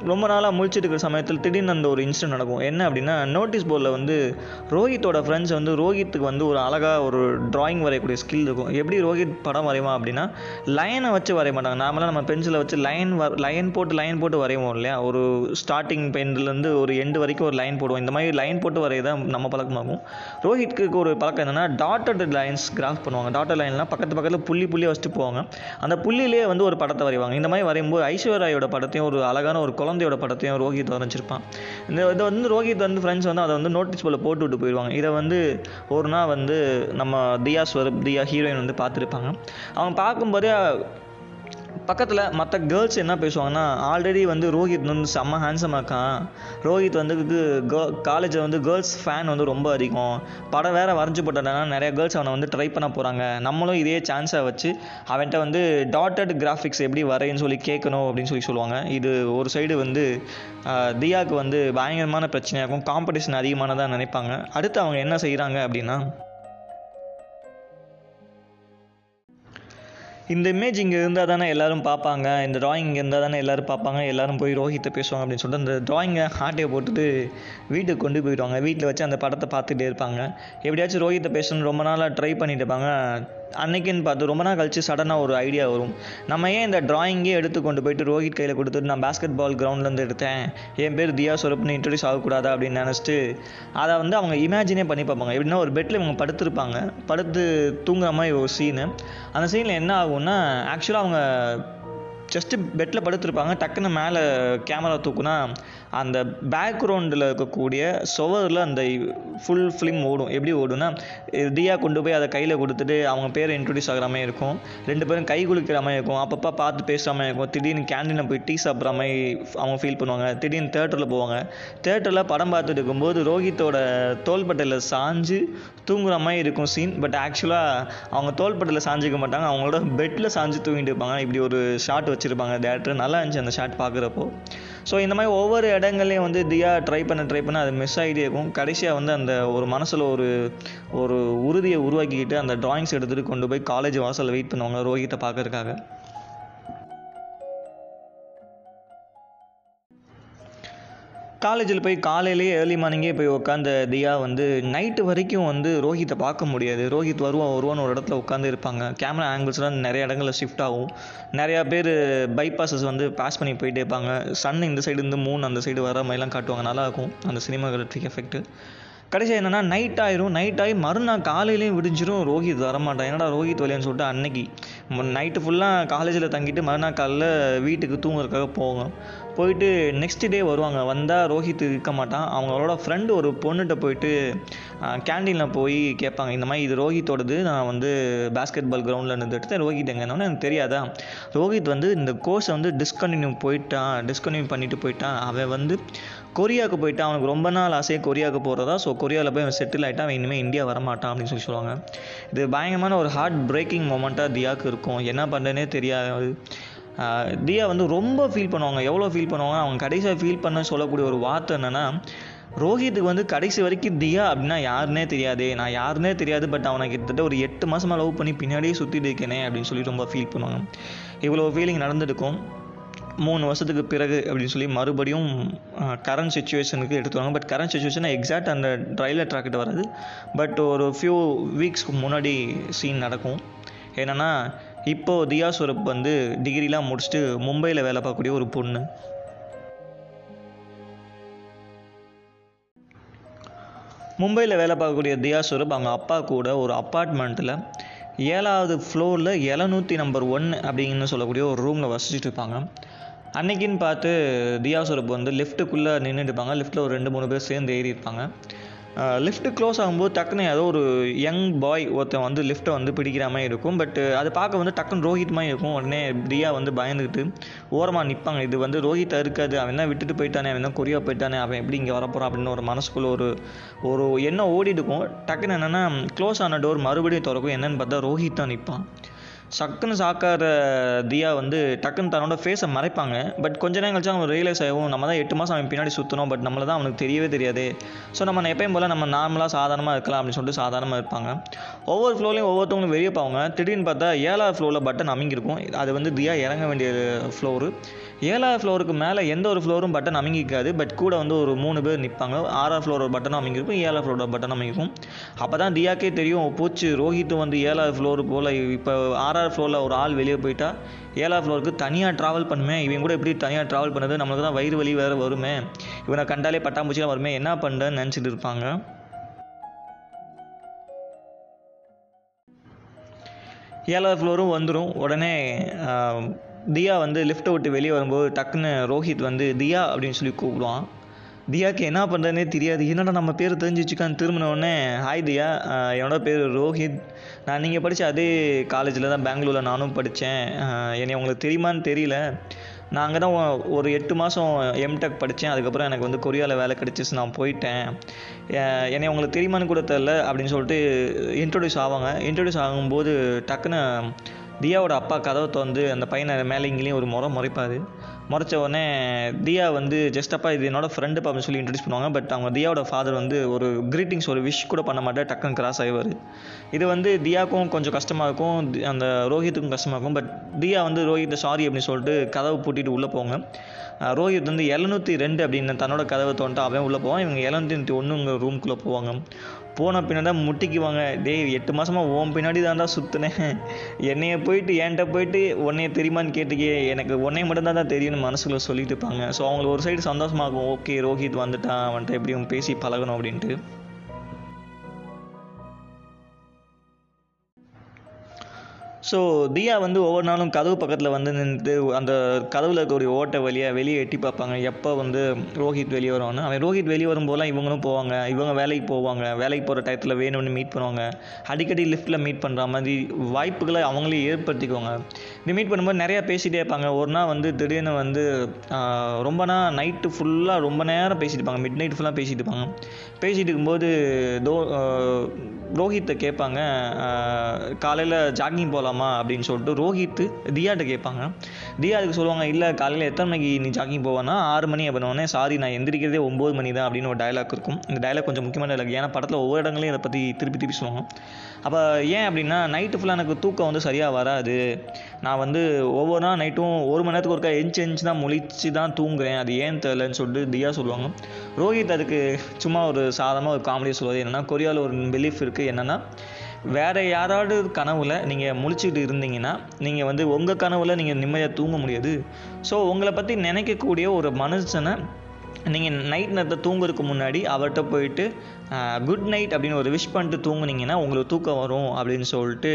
ரொம்ப நாளாக முழிச்சிட்டு இருக்கிற சமயத்தில் திடீர்னு அந்த ஒரு இன்சிடென்ட் நடக்கும். என்ன அப்படின்னா நோட்டீஸ் போர்டில் வந்து ரோஹித்தோட ஃப்ரெண்ட்ஸ் வந்து ரோஹித்துக்கு வந்து ஒரு அழகாக ஒரு டிராயிங் வரையக்கூடிய ஸ்கில் இருக்கும். எப்படி ரோஹித் படம் வரைவான் அப்படின்னா லைனை வச்சு வரைய மாட்டாங்க. நார்மலாக நம்ம பென்சிலை வச்சு லைன் வ லைன் போட்டு லைன் போட்டு வரைவோம் இல்லையா? ஒரு ஸ்டார்டிங் பெயிண்ட்லேருந்து ஒரு எண்டு வரைக்கும் ஒரு லைன் போடுவோம். இந்த மாதிரி லைன் போட்டு வரைய தான் நம்ம பழக்கமாகும். ரோஹித்க்கு ஒரு பழக்கம் என்னென்னா டாட்டட் லைன்ஸ் கிராஃப் பண்ணுவாங்க. டாட்டர் லைன்லாம் பக்கத்து பக்கத்தில் புள்ளி புள்ளி வச்சுட்டு போவாங்க. அந்த புள்ளியிலே வந்து ஒரு படத்தை வரைவாங்க. இந்த மாதிரி வரையும்போது ஐஸ்வர்யாயோட படத்தையும் ஒரு அழகான ஒரு குழந்தையோட படத்தையும் ரோஹித் வரைஞ்சிருப்பான். இந்த இதை வந்து ரோஹித் வந்து ஃப்ரெண்ட்ஸ் வந்து அதை வந்து நோட்டீஸ் போல் போட்டு விட்டு போயிடுவாங்க. இதை வந்து ஒரு நாள் வந்து நம்ம தியா ஸ்வரூப் தியா ஹீரோயின் வந்து பார்த்துருப்பாங்க. அவங்க பார்க்கும்போதே பக்கத்தில் மற்ற கேர்ள்ஸ் என்ன பேசுவாங்கன்னா ஆல்ரெடி வந்து ரோஹித் வந்து செம்ம ஹேண்ட்ஸமாக இருக்கான். ரோஹித் வந்து காலேஜில் வந்து கேர்ள்ஸ் ஃபேன் வந்து ரொம்ப அதிகம். படம் வேறு வரைஞ்சி போட்டதுனால நிறைய கேர்ள்ஸ் அவனை வந்து ட்ரை பண்ண போகிறாங்க நம்மளும் இதே சான்ஸை வச்சு அவன்கிட்ட வந்து டாட்டட் கிராஃபிக்ஸ் எப்படி வரைன்னு சொல்லி கேட்கணும் அப்படின்னு சொல்லி சொல்லுவாங்க. இது ஒரு சைடு வந்து தியாவுக்கு வந்து பயங்கரமான பிரச்சனையாகும் காம்படிஷன் அதிகமானதாக நினைப்பாங்க. அடுத்து அவங்க என்ன செய்கிறாங்க அப்படின்னா இந்த இமேஜ் இங்கே இருந்தால் தானே எல்லாரும் பார்ப்பாங்க. இந்த டிராயிங் இங்கே இருந்தால் தானே எல்லாரும் பார்ப்பாங்க. எல்லாரும் போய் ரோஹித்தை பேசுவாங்க அப்படின்னு சொல்லிட்டு அந்த டிராயிங்கை ஹார்ட்டை போட்டுட்டு வீட்டுக்கு கொண்டு போயிடுவாங்க. வீட்டில் வச்சு அந்த படத்தை பார்த்துட்டே இருப்பாங்க. எப்படியாச்சும் ரோஹித்தை பேசணும்னு ரொம்ப நாளாக ட்ரை பண்ணிட்டு இருப்பாங்க. அன்னைக்குன்னு பார்த்து ரொம்ப நாள் கழிச்சு சடனாக ஒரு ஐடியா வரும். நம்ம ஏன் இந்த ட்ராயிங்கே எடுத்து கொண்டு போயிட்டு ரோஹித் கையில் கொடுத்துட்டு நான் பேஸ்கெட் பால் கிரவுண்ட்லேருந்து எடுத்தேன். என் பேர் தியா சொரப்னு இன்ட்ரடியூஸ் ஆகக்கூடாது அப்படின்னு நினச்சிட்டு அதை வந்து அவங்க இமேஜினே பண்ணி பார்ப்பாங்க. எப்படின்னா ஒரு பெட்டில் இவங்க படுத்துருப்பாங்க. படுத்து தூங்குற மாதிரி ஒரு சீனு அந்த சீனில் என்ன ஆகும்னா ஆக்சுவலாக அவங்க ஜஸ்ட்டு பெட்டில் படுத்துருப்பாங்க. டக்குன்னு மேலே கேமரா தூக்குனா அந்த பேக்ரவுண்டில் இருக்கக்கூடிய சுவரில் அந்த ஃபுல் ஃபிலிம் ஓடும். எப்படி ஓடும்னா தியா கொண்டு போய் அதை கையில் கொடுத்துட்டு அவங்க பேர் இன்ட்ரடியூஸ் ஆகிற மாதிரி இருக்கும். ரெண்டு பேரும் கை குளிக்கிற மாதிரி இருக்கும். அப்பப்போ பார்த்து பேசுகிற மாதிரி இருக்கும். திடீர்னு கேண்டீனில் போய் டீ சாப்பிட்ற மாதிரி அவங்க ஃபீல் பண்ணுவாங்க. திடீர்னு தேட்டரில் போவாங்க. தேட்டரில் படம் பார்த்துட்டு இருக்கும்போது ரோஹித்தோட தோள்பட்டையில் சாஞ்சு தூங்குற மாதிரி இருக்கும் சீன் பட் ஆக்சுவலாக அவங்க தோள்பட்டையில் சாஞ்சிக்க மாட்டாங்க. அவங்களோட பெட்டில் சாஞ்சு தூங்கிட்டு இருப்பாங்க. இப்படி ஒரு ஷாட் வச்சுருப்பாங்க. டேரக்டர் நல்லா இருந்துச்சு அந்த ஷாட் பார்க்குறப்போ. ஸோ இந்த மாதிரி ஒவ்வொரு இடங்கள்லையும் வந்து தியா ட்ரை பண்ண ட்ரை பண்ண அது மிஸ் ஆகிட்டே இருக்கும். கடைசியாக வந்து அந்த ஒரு மனசில் ஒரு ஒரு உறுதியை உருவாக்கிக்கிட்டு அந்த ட்ராயிங்ஸ் எடுத்துகிட்டு கொண்டு போய் காலேஜ் வாசலில் வெயிட் பண்ணுவாங்க ரோஹித்தை பார்க்கறதுக்காக. காலேஜில் போய் காலையிலேயே ஏர்லி மார்னிங்கே போய் உட்காந்த தியா வந்து நைட்டு வரைக்கும் வந்து ரோஹித்தை பார்க்க முடியாது. ரோஹித் வருவான் வருவான்னு ஒரு இடத்துல உட்காந்து இருப்பாங்க. கேமரா ஆங்கிள்ஸ்லாம் நிறைய இடங்களில் ஷிஃப்ட் ஆகும். நிறையா பேர் பைபாஸஸ் வந்து பாஸ் பண்ணி போயிட்டே இருப்பாங்க. சன் இந்த சைடு இருந்து மூணு அந்த சைடு வர மாதிரிலாம் காட்டுவாங்க. நல்லாயிருக்கும் அந்த சினிமாகிராஃபிக் எஃபெக்ட் கடைசியாக என்னென்னா நைட் ஆயிரும். நைட் ஆகி மறுநாள் காலையிலேயும் விடிஞ்சிரும் ரோஹித் வரமாட்டான். என்னடா ரோஹித் வரலையான்னு சொல்லிட்டு அன்னைக்கு. நைட்டு ஃபுல்லாக காலேஜில் தங்கிட்டு மறுநாள் காலையில் வீட்டுக்கு தூங்குறதுக்காக போவோம். போயிட்டு நெக்ஸ்ட் டே வருவாங்க. வந்தால் ரோஹித் இருக்க மாட்டான். அவங்களோட ஃப்ரெண்டு ஒரு பொண்ணுகிட்ட போயிட்டு கேண்டீனில் போய் கேட்பாங்க. இந்த மாதிரி இது ரோஹித்தோடது நான் வந்து பேஸ்கெட் பால் கிரவுண்டில் இருந்து எடுத்து ரோஹித் எங்கன்னா எனக்கு தெரியாதா? ரோஹித் வந்து இந்த கோர்ஸை வந்து டிஸ்கண்டினியூ போயிட்டான். டிஸ்கண்டினியூ பண்ணிட்டு போயிட்டான். அவன் வந்து கொரியாவுக்கு போயிட்டான். அவனுக்கு ரொம்ப நாள் ஆசையே கொரியாவுக்கு போகிறதா ஸோ கொரியாவில் போய் அவன் செட்டில் ஆகிட்டான் அவன் இனிமேல் இந்தியா வரமாட்டான் அப்படின்னு சொல்லி சொல்லுவாங்க. இது பயங்கரமான ஒரு ஹார்ட் பிரேக்கிங் மூமெண்ட்டாக தியாக்கு இருக்கும். என்ன பண்ணுறேனே தெரியாது. தியா வந்து ரொம்ப ஃபீல் பண்ணுவாங்க. எவ்வளோ ஃபீல் பண்ணுவாங்க அவங்க கடைசியாக ஃபீல் பண்ண சொல்லக்கூடிய ஒரு வார்த்தை என்னென்னா ரோஹித்துக்கு வந்து கடைசி வரைக்கும் தியா அப்படின்னா யாருன்னே தெரியாது. நான் யாருன்னே தெரியாது பட் அவனை கிட்டத்தட்ட ஒரு எட்டு மாதமாக லவ் பண்ணி பின்னாடியே சுற்றிட்டு இருக்கேனே அப்படின்னு சொல்லி ரொம்ப ஃபீல் பண்ணுவாங்க. இவ்வளோ ஃபீலிங் நடந்துருக்கும் மூணு வருஷத்துக்கு பிறகு அப்படின்னு சொல்லி மறுபடியும் கரண்ட் சுச்சுவேஷனுக்கு எடுத்துவாங்க பட் கரண்ட் சுச்சுவேஷன் எக்ஸாக்ட் அந்த ட்ரைலர் ட்ராக்கிட்ட வராது. பட் ஒரு ஃபியூ வீக்ஸ்க்கு முன்னாடி சீன் நடக்கும். என்னென்னா இப்போது தியா ஸ்வரூப் வந்து டிகிரிலாம் முடிச்சுட்டு மும்பையில் வேலை பார்க்கக்கூடிய ஒரு பொண்ணு. மும்பையில் வேலை பார்க்கக்கூடிய தியா ஸ்வரூப் அவங்க அப்பா கூட ஒரு அப்பார்ட்மெண்ட்டில் ஏழாவது ஃப்ளோரில் எழுநூற்றி நம்பர் ஒன் அப்படின்னு சொல்லக்கூடிய ஒரு ரூமில் வசிச்சுட்டு இருப்பாங்க. அன்னைக்குன்னு பார்த்து தியா ஸ்வரூப் வந்து லிஃப்ட்டுக்குள்ளே நின்றுட்டு இருப்பாங்க. லிஃப்ட்டில் ஒரு ரெண்டு மூணு பேர் சேர்ந்து ஏறி இருப்பாங்க. லிஃப்ட்டு க்ளோஸ் ஆகும்போது டக்குன்னு ஏதோ ஒரு யங் பாய் ஒருத்தன் வந்து லிஃப்ட்டை வந்து பிடிக்கிற மாதிரி இருக்கும். பட் அது பார்க்க வந்து டக்குன்னு ரோஹித் மாதிரி இருக்கும். உடனே தியா வந்து பயந்துக்கிட்டு ஓரமாக நிற்பாங்க இது வந்து ரோஹித் இருக்காது அவன் தான் விட்டுட்டு போயிட்டானே அவன் தான் கொரியா போயிட்டானே அவன் எப்படி இங்கே வரப்போகிறான் அப்படின்னு ஒரு மனசுக்குள்ள ஒரு ஒரு எண்ணம் ஓடிட்டு இருக்கும். டக்குன்னு என்னென்னா க்ளோஸ் ஆன டோர் மறுபடியும் திறக்கும். என்னென்னு பார்த்தா ரோஹித் தான் நிற்பான் சக்குன்னு சாக்கார தியா வந்து டக்குன்னு தன்னோட ஃபேஸை மறைப்பாங்க. பட் கொஞ்ச நேரம் கழிச்சு அவங்க ரியலைஸ் ஆகும் நம்ம தான் எட்டு மாதம் அவன் பின்னாடி சுற்றணும் பட் நம்மள தான் அவனுக்கு தெரியவே தெரியாது. ஸோ நம்ம எப்பயும் போல் நம்ம நார்மலாக சாதாரணமாக இருக்கலாம் அப்படின்னு சொல்லிட்டு சாதாரணமாக இருப்பாங்க. ஒவ்வொரு ஃப்ளோலையும் ஒவ்வொருத்தவங்களும் வெளியே போவாங்க. திடீர்னு பார்த்தா ஏழாவது ஃப்ளோவில் பட்டன் அமைங்கிருக்கும் அது வந்து தியா இறங்க வேண்டிய ஃப்ளோரு ஏழாவது ஃப்ளோருக்கு மேலே எந்த ஒரு ஃப்ளோரும் பட்டன் அமைங்கிக்காது பட் கூட வந்து ஒரு மூணு பேர் நிற்பாங்க ஆறாவது ஃப்ளோர் ஒரு பட்டன் அமைங்கிருக்கும் ஏழாவது ஃப்ளோரோட பட்டன் அமைக்கும் அப்போ தான் தியாக்கே தெரியும். போச்சு ரோஹித்தும் வந்து ஏழாவது ஃப்ளோரு போல் இப்போ ஆறாவது ஃப்ளோரில் ஒரு ஆள் வெளியே போயிட்டா ஏழாவது ஃப்ளோருக்கு தனியாக ட்ராவல் பண்ணுமே. இவன் கூட எப்படி தனியாக ட்ராவல் பண்ணுது? நம்மளுக்கு தான் வயிறு வலி வேறு வருமே. இவனை கண்டாலே பட்டாம்பூச்சிலாம் வருமே. என்ன பண்ணுறேன்னு நினச்சிட்டு இருப்பாங்க. ஏழாவது ஃப்ளோரும் வந்துடும் உடனே தியா வந்து லிஃப்ட்டை விட்டு வெளியே வரும்போது டக்குன்னு ரோஹித் வந்து தியா அப்படின்னு சொல்லி கூப்பிடுவான். தியாக்கு என்ன பண்ணுறதுனே தெரியாது. என்னடா நம்ம பேர் தெரிஞ்சு வச்சுக்கான்னு ஹாய் தியா என்னோடய என்னோட பேர் ரோஹித். நான் நீங்கள் படித்த அதே காலேஜில் தான் பெங்களூரில் நானும் படித்தேன் என்னை உங்களுக்கு தெரியுமான்னு தெரியல. நான் அங்கே தான் ஒ- ஒரு எட்டு மாதம் எம்டெக் படித்தேன் அதுக்கப்புறம் எனக்கு வந்து கொரியாவில் வேலை கிடச்சிச்சு. நான் போயிட்டேன். என்னை உங்களுக்கு தெரியுமான்னு கூட தெரில அப்படின்னு சொல்லிட்டு இன்ட்ரொடியூஸ் ஆவாங்க. இன்ட்ரொடியூஸ் ஆகும்போது டக்குன்னு தியாவோட அப்பா கதவை திறந்து அந்த பையனை மேலே இங்கேயும் ஒரு முறை முறைப்பார். முறைச்ச உடனே தியா வந்து ஜஸ்ட் அப்பா இது என்னோட ஃப்ரெண்டு அப்படின்னு சொல்லி இன்ட்ரடியூஸ் பண்ணுவாங்க. பட் அவங்க தியாவோட ஃபாதர் வந்து ஒரு க்ரீட்டிங்ஸ் ஒரு விஷ் கூட பண்ண மாட்டேன் டக்குன்னு கிராஸ் ஆகிவார் இது வந்து தியாவுக்கும் கொஞ்சம் கஷ்டமாக இருக்கும். தி- அந்த ரோஹித்துக்கும் கஷ்டமாக இருக்கும். பட் தியா வந்து ரோஹித்தை சாரி அப்படின்னு சொல்லிட்டு கதவை பூட்டிட்டு உள்ளே போவாங்க. ரோஹித் வந்து எழுநூற்றி ரெண்டு அப்படின்னு தன்னோட கதவை தோண்ட்டு அவன் உள்ளே போவான். இவங்க எழுநூற்றி ஒன்றுங்க ரூம்குள்ளே போவாங்க. போன பின்னாடி தான் முட்டிக்குவாங்க. டேய் எட்டு மாதமாக ஓம் பின்னாடி தான்டா சுற்றுனேன் என்னைய போயிட்டு என்கிட்ட போயிட்டு உன்னைய தெரியுமான்னு கேட்டுக்கே. எனக்கு உன்னைய மட்டும்தான் தான் தெரியும்னு மனசுக்குள்ள சொல்லிட்டு இருப்பாங்க. ஸோ அவங்களுக்கு ஒரு சைடு சந்தோஷமாகும். ஓகே ரோஹித் வந்துட்டான். அவன்கிட்ட எப்படியும் பேசி பழகணும் அப்படின்ட்டு. ஸோ தியா வந்து ஒவ்வொரு நாளும் கதவு பக்கத்தில் வந்து நின்று அந்த கதவில் இருக்கக்கூடிய ஓட்டை வழியாக வெளியே எட்டி பார்ப்பாங்க. எப்போ வந்து ரோஹித் வெளியே வருவான்னு அவன் ரோஹித் வெளியே வரும்போதெல்லாம் இவங்களும் போவாங்க. இவங்க வேலைக்கு போவாங்க. வேலைக்கு போகிற டயத்தில் வேணும்னு மீட் பண்ணுவாங்க. அடிக்கடி லிஃப்ட்டில் மீட் பண்ணுற மாதிரி வாய்ப்புகளை அவங்களே ஏற்படுத்திக்குவாங்க. இப்படி மீட் பண்ணும்போது நிறையா பேசிகிட்டே இருப்பாங்க. ஒரு நாள் வந்து திடீர்னு வந்து ரொம்ப நாள் நைட்டு ஃபுல்லாக ரொம்ப நேரம் பேசிட்டு இருப்பாங்க. மிட் நைட் ஃபுல்லாக பேசிட்டு இருப்பாங்க. பேசிட்டு இருக்கும்போது தோ ரோஹித்தை கேட்பாங்க. காலையில் ஜாகிங் போகலாம் அப்படின்னு சொல்லிட்டு ரோஹித் தியாட்ட கேட்பாங்க. தியா அதுக்கு சொல்லுவாங்க இல்லை காலையில் எத்தனை மணிக்கு நீ ஜாகிங் போவேன்னா ஆறு மணி. அப்படின்னே சாரி நான் எந்திரிக்கிறதே ஒம்பது மணி தான் அப்படின்னு ஒரு டயலாக் இருக்கும். இந்த டயலாக் கொஞ்சம் முக்கியமான டைலாக் ஏன்னா படத்தில் ஒவ்வொரு இடங்களையும் இதை பற்றி திருப்பி திருப்பி சொல்லுவாங்க. அப்போ ஏன் அப்படின்னா நைட்டு ஃபுல்லாக எனக்கு தூக்கம் வந்து சரியாக வராது. நான் வந்து ஒவ்வொரு நாள் நைட்டும் ஒரு மணி நேரத்துக்கு ஒருக்கா எஞ்சி எஞ்சி தான் முழிச்சு தான் தூங்குறேன். அது ஏன் தெரிலன்னு சொல்லிட்டு தியா சொல்லுவாங்க. ரோஹித் அதுக்கு சும்மா ஒரு சாதாரணமாக ஒரு காமெடியாக சொல்லுவது என்னென்னா கொரியாவில் ஒரு பிலீஃப் இருக்குது என்னென்னா வேறு யாராவது கனவில் நீங்கள் முழிச்சிட்டு இருந்தீங்கன்னா நீங்கள் வந்து உங்கள் கனவில் நீங்கள் நிம்மதியாக தூங்க முடியாது. ஸோ உங்களை பற்றி நினைக்கக்கூடிய ஒரு மனுஷனை நீங்கள் நைட் நேரத்தை தூங்குறதுக்கு முன்னாடி அவர்கிட்ட போயிட்டு குட் நைட் அப்படின்னு ஒரு விஷ் பண்ணிட்டு தூங்குனீங்கன்னா உங்களுக்கு தூக்கம் வரும் அப்படின்னு சொல்லிட்டு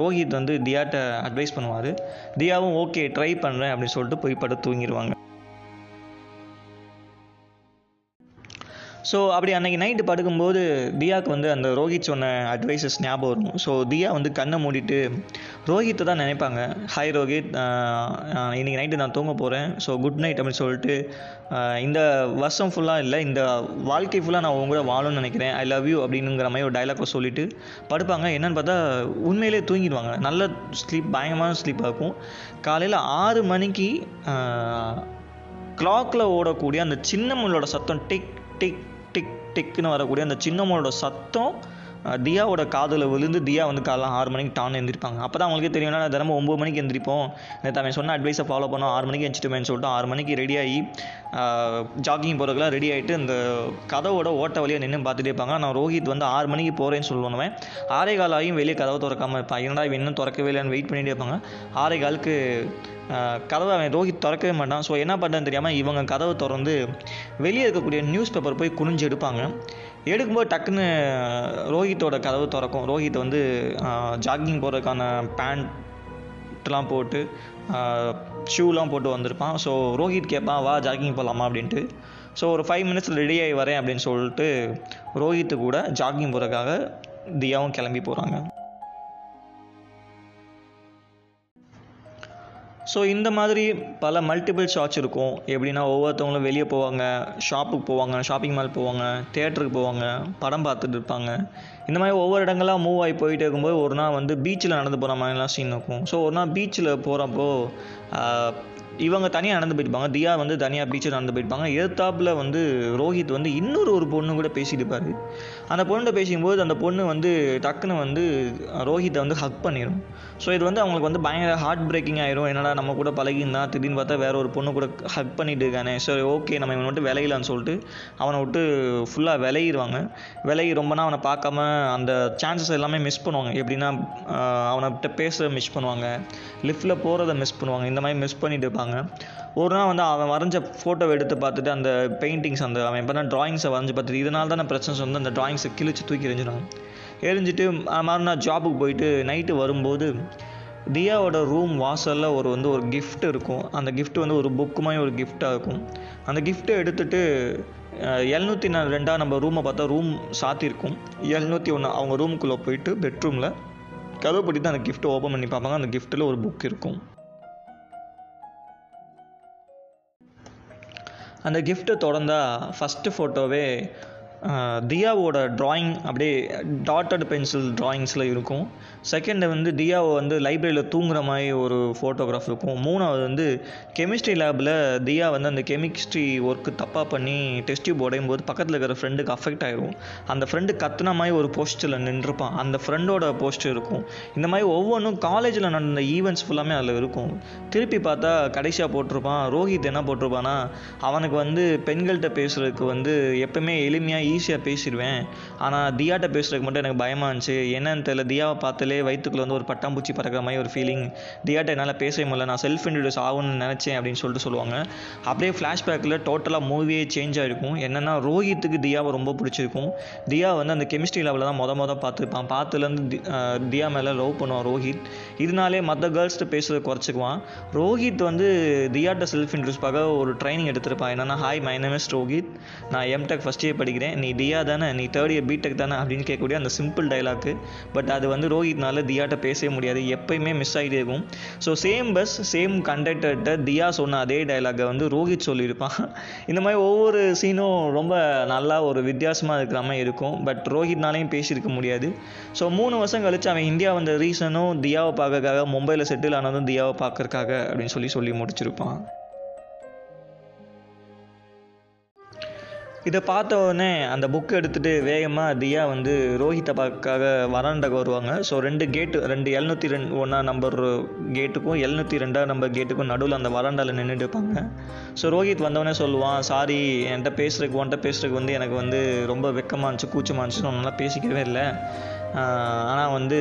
ரோஹித் வந்து தியாட்ட அட்வைஸ் பண்ணுவார். தியாவும் ஓகே ட்ரை பண்ணுறேன் அப்படின்னு சொல்லிட்டு போய் படுத்து தூங்கிடுவாங்க ஸோ அப்படி அன்னைக்கு நைட்டு படுக்கும்போது தியாவுக்கு வந்து அந்த ரோஹித் சொன்ன அட்வைசஸ் ஞாபகம் வரும். ஸோ தியா வந்து கண்ணை மூடிட்டு ரோஹித்தை தான் நினைப்பாங்க. ஹாய் ரோஹித். இன்றைக்கி இன்னைக்கு நைட்டு நான் தூங்க போகிறேன் ஸோ குட் நைட் அப்படின்னு சொல்லிட்டு இந்த வருஷம் ஃபுல்லாக இல்லை இந்த வாழ்க்கை ஃபுல்லாக நான் உங்க கூட வாழணும்னு நினைக்கிறேன். ஐ லவ் யூ அப்படிங்கிற மாதிரி ஒரு டைலாக்கை சொல்லிட்டு படுப்பாங்க. என்னென்னு பார்த்தா உண்மையிலே தூங்கிடுவாங்க. நல்ல ஸ்லீப் பயங்கரமான ஸ்லீப்பாக இருக்கும். காலையில் ஆறு மணிக்கு கிளாக்கில் ஓடக்கூடிய அந்த சின்ன சத்தம் டிக் டிக் டெக்குன்னு வரக்கூடிய அந்த சின்ன சத்தம் தியாவோட காதில் விழுந்து தியா வந்து காலைல ஆறு மணிக்கு டான் எழுந்திருப்பாங்க. அப்போ தான் அவங்களுக்கே தெரியும்னா தினமும் ஒம்பது மணிக்கு எந்திரிப்போம். நேற்று அவன் சொன்ன அட்வைஸை ஃபாலோ பண்ணோம். ஆறு மணிக்கு எந்திரிச்சிட்டுமேன்னு சொல்லிட்டு ஆறு மணிக்கு ரெடி ஆகி ஜாகிங் போகிறதுக்குலாம் ரெடி ஆகிட்டு இந்த கதவோட ஓட்ட வழியாக நின்று பார்த்துட்டே இருப்பாங்க. நான் ரோஹித் வந்து ஆறு மணிக்கு போகிறேன்னு சொல்லுவேன் ஆறே கால் ஆகியும் வெளியே கதவை திறக்காமல் இருப்பான். என்னடா இன்னும் திறக்கவே இல்லைன்னு வெயிட் பண்ணிகிட்டே இருப்பாங்க. ஆறே காலுக்கு கதவை அவன் ரோஹித் திறக்கவே மாட்டான். ஸோ என்ன பண்ணுறதுன்னு தெரியாமல் இவங்க கதவை திறந்து வெளியே இருக்கக்கூடிய நியூஸ் பேப்பர் போய் குனிஞ்சு எடுப்பாங்க. எடுக்கும்போது டக்குன்னு ரோஹித்தோட கதவு திறக்கும். ரோஹித் வந்து ஜாகிங் போகிறதுக்கான பேண்ட்லாம் போட்டு ஷூலாம் போட்டு வந்திருப்பான். ஸோ ரோஹித் கேட்பான் வா ஜாகிங் போகலாமா அப்படின்ட்டு. ஸோ ஒரு ஃபைவ் மினிட்ஸில் ரெடி ஆகி வரேன் அப்படின்னு சொல்லிட்டு ரோஹித்து கூட ஜாகிங் போகிறதுக்காக தியாவும் கிளம்பி போகிறாங்க ஸோ இந்த மாதிரி பல மல்டிபிள் ஷாட்ஸ் இருக்கும். எப்படின்னா ஒவ்வொருத்தவங்களும் வெளியே போவாங்க ஷாப்புக்கு போவாங்க ஷாப்பிங் மால் போவாங்க தேட்டருக்கு போவாங்க படம் பார்த்துட்டு இருப்பாங்க. இந்த மாதிரி ஒவ்வொரு இடங்களாக மூவ் ஆகி போயிட்டே இருக்கும்போது ஒரு நாள் வந்து பீச்சில் நடந்து போகிற மாதிரிலாம் சீன் இருக்கும். ஸோ ஒரு நாள் பீச்சில் போகிறப்போ இவங்க தனியாக நடந்து போயிருப்பாங்க. தியா வந்து தனியாக பீச்சில் நடந்து போயிருப்பாங்க. எதிர்த்தாப்பில் வந்து ரோஹித் வந்து இன்னொரு ஒரு பொண்ணு கூட பேசிட்டு அந்த பொண்ணுகிட்ட பேசும்போது அந்த பொண்ணு வந்து டக்குன்னு வந்து ரோஹித்தை வந்து ஹக் பண்ணிடும் ஸோ இது வந்து அவங்களுக்கு வந்து பயங்கர ஹார்ட் பிரேக்கிங் ஆயிரும். என்னடா நம்ம கூட பழகியிருந்தா? திடீர்னு பார்த்தா வேற ஒரு பொண்ணு கூட ஹக் பண்ணிட்டு இருக்கானே. சரி ஓகே நம்ம இவனை விட்டு விளையலான்னு சொல்லிட்டு அவனை விட்டு ஃபுல்லாக விளையிடுவாங்க விலகி ரொம்ப அவனை பார்க்காம அந்த சான்சஸ் எல்லாமே மிஸ் பண்ணுவாங்க. எப்படின்னா அவனைகிட்ட அவனை பேசுகிறத மிஸ் பண்ணுவாங்க லிஃப்ட்டில் போகிறத மிஸ் பண்ணுவாங்க. இந்த மாதிரி மிஸ் பண்ணிட்டு இருப்பாங்க. ஒரு நாள் வந்து அவன் வரைஞ்ச ஃபோட்டோவை எடுத்து பார்த்துட்டு அந்த பெயிண்டிங்ஸ் அந்த அவன் இப்போ தான் ட்ராயிங்ஸை வரைஞ்சி பார்த்துட்டு இதனால தான் பிரச்சனை வந்து அந்த ட்ராயிங்ஸை கிழிச்சு தூக்கி எறிஞ்சிடுவாங்க எரிஞ்சிட்டு மறுநாள் ஜாபுக்கு போயிட்டு நைட்டு வரும்போது தியாவோட ரூம் வாசலில் ஒரு வந்து ஒரு கிஃப்ட் இருக்கும். அந்த கிஃப்ட் வந்து ஒரு புக்கு மாதிரி ஒரு கிஃப்டாக இருக்கும். அந்த கிஃப்ட்டை எடுத்துட்டு எழுநூற்றி ரெண்டாக நம்ம ரூமை பார்த்தா ரூம் சாத்தியிருக்கும் எழுநூற்றி ஒன்று அவங்க ரூமுக்குள்ளே போயிட்டு பெட்ரூமில் கதவு பற்றி தான் அந்த கிஃப்ட்டை ஓப்பன் பண்ணி பார்ப்பாங்க. அந்த கிஃப்ட்டில் ஒரு புக் இருக்கும். அந்த கிஃப்ட்டை தொடர்ந்தால் ஃபஸ்ட்டு ஃபோட்டோவே தியாவோட ட்ராயிங் அப்படியே டாட்டட் பென்சில் ட்ராயிங்ஸில் இருக்கும். செகண்டு வந்து தியாவை வந்து லைப்ரரியில் தூங்குற மாதிரி ஒரு ஃபோட்டோகிராஃப் இருக்கும். மூணாவது வந்து கெமிஸ்ட்ரி லேபில் தியா வந்து அந்த கெமிஸ்ட்ரி ஒர்க்கு தப்பாக பண்ணி டெஸ்ட் டியூப் உடையும் போது பக்கத்தில் இருக்கிற ஃப்ரெண்டுக்கு அஃபெக்ட் ஆகிரும் அந்த ஃப்ரெண்டு கத்துன மாதிரி ஒரு போஸ்டரில் நின்றுருப்பான் அந்த ஃப்ரெண்டோட போஸ்டர் இருக்கும். இந்த மாதிரி ஒவ்வொன்றும் காலேஜில் நடந்த ஈவெண்ட்ஸ் ஃபுல்லாமே அதில் இருக்கும். திருப்பி பார்த்தா கடைசியாக போட்டிருப்பான். ரோஹித் என்ன போட்டிருப்பானா அவனுக்கு வந்து பெண்கள்கிட்ட பேசுகிறதுக்கு வந்து எப்பவுமே எளிமையாக ஈஸியாக பேசிடுவேன். ஆனால் தியாட்ட பேசுறதுக்கு மட்டும் எனக்கு பயமாக இருந்துச்சு. என்னன்னு தெரியல தியாவை பார்த்தாலே வயிற்றுக்குள்ள வந்து ஒரு பட்டாம்பூச்சி பறக்கிற மாதிரி ஒரு ஃபீலிங் தியாட்ட என்னால் பேசவே முடியல. நான் செல்ஃப் இன்ட்ரடியூஸ் ஆகணும்னு நினச்சேன் அப்படின்னு சொல்லிட்டு சொல்லுவாங்க. அப்படியே ஃப்ளாஷ்பேக்கில் டோட்டலாக மூவியே சேஞ்ச் ஆகிருக்கும் என்னென்னா ரோஹித்துக்கு தியாவை ரொம்ப பிடிச்சிருக்கும். தியா வந்து அந்த கெமிஸ்ட்ரி லெவலில் தான் மொத மொதல் பார்த்துருப்பான் பார்த்துலேருந்து தியா மேலே லவ் பண்ணுவான் ரோஹித். இதனாலே மற்ற கேர்ள்ஸ்கிட்ட பேசுறதை குறைச்சிக்குவான். ரோஹித் வந்து தியாட்ட செல்ஃப் இன்ட்ரடியூஸ் பார்க்க ஒரு ட்ரைனிங் எடுத்திருப்பான். என்னன்னா hi my name is Rohit நான் எம்டெக் ஃபஸ்ட் இயர் படிக்கிறேன். நீ தியா தானே? நீ தேர்ட் இயர் பிடெக் தானே? அப்படின்னு கேட்கக்கூடிய அந்த சிம்பிள் டைலாக்கு பட் அது வந்து ரோஹித்னால தியாட்ட பேசவே முடியாது. எப்பயுமே மிஸ் ஆகிட்டே இருக்கும். ஸோ சேம் பஸ் சேம் கண்டக்டர்கிட்ட தியா சொன்ன அதே டைலாக்கை வந்து ரோஹித் சொல்லியிருப்பான். இந்த மாதிரி ஒவ்வொரு சீனும் ரொம்ப நல்லா ஒரு வித்தியாசமாக இருக்கிற மாதிரி இருக்கும். பட் ரோஹித்னாலையும் பேசியிருக்க முடியாது. ஸோ மூணு வருஷம் கழிச்சு அவன் இந்தியா வந்த ரீசனும் தியாவை பார்க்கறதுக்காக மும்பையில் செட்டில் ஆனதும் தியாவை பார்க்கறதுக்காக அப்படின்னு சொல்லி சொல்லி முடிச்சிருப்பான். இதை பார்த்த உடனே அந்த புக் எடுத்துகிட்டு வேகமாக தியா வந்து ரோஹித்தை பார்க்காக வராண்டாக்கு வருவாங்க. ஸோ ரெண்டு கேட்டு ரெண்டு எழுநூற்றி ரெண்டு ஒன்றா நம்பர் கேட்டுக்கும் எழுநூற்றி ரெண்டாம் நம்பர் கேட்டுக்கும் நடுவில் அந்த வராண்டாவில் நின்றுட்டு இருப்பாங்க. ஸோ ரோஹித் வந்தவொடனே சொல்லுவான் சாரி என்கிட்ட பேசுகிறதுக்கு உன்ட்ட பேசுகிறதுக்கு வந்து எனக்கு வந்து ரொம்ப வெக்கமாக இருந்துச்சு கூச்சமாக இருந்துச்சு நான் நல்லா பேசிக்கவே இல்லை. ஆனால் வந்து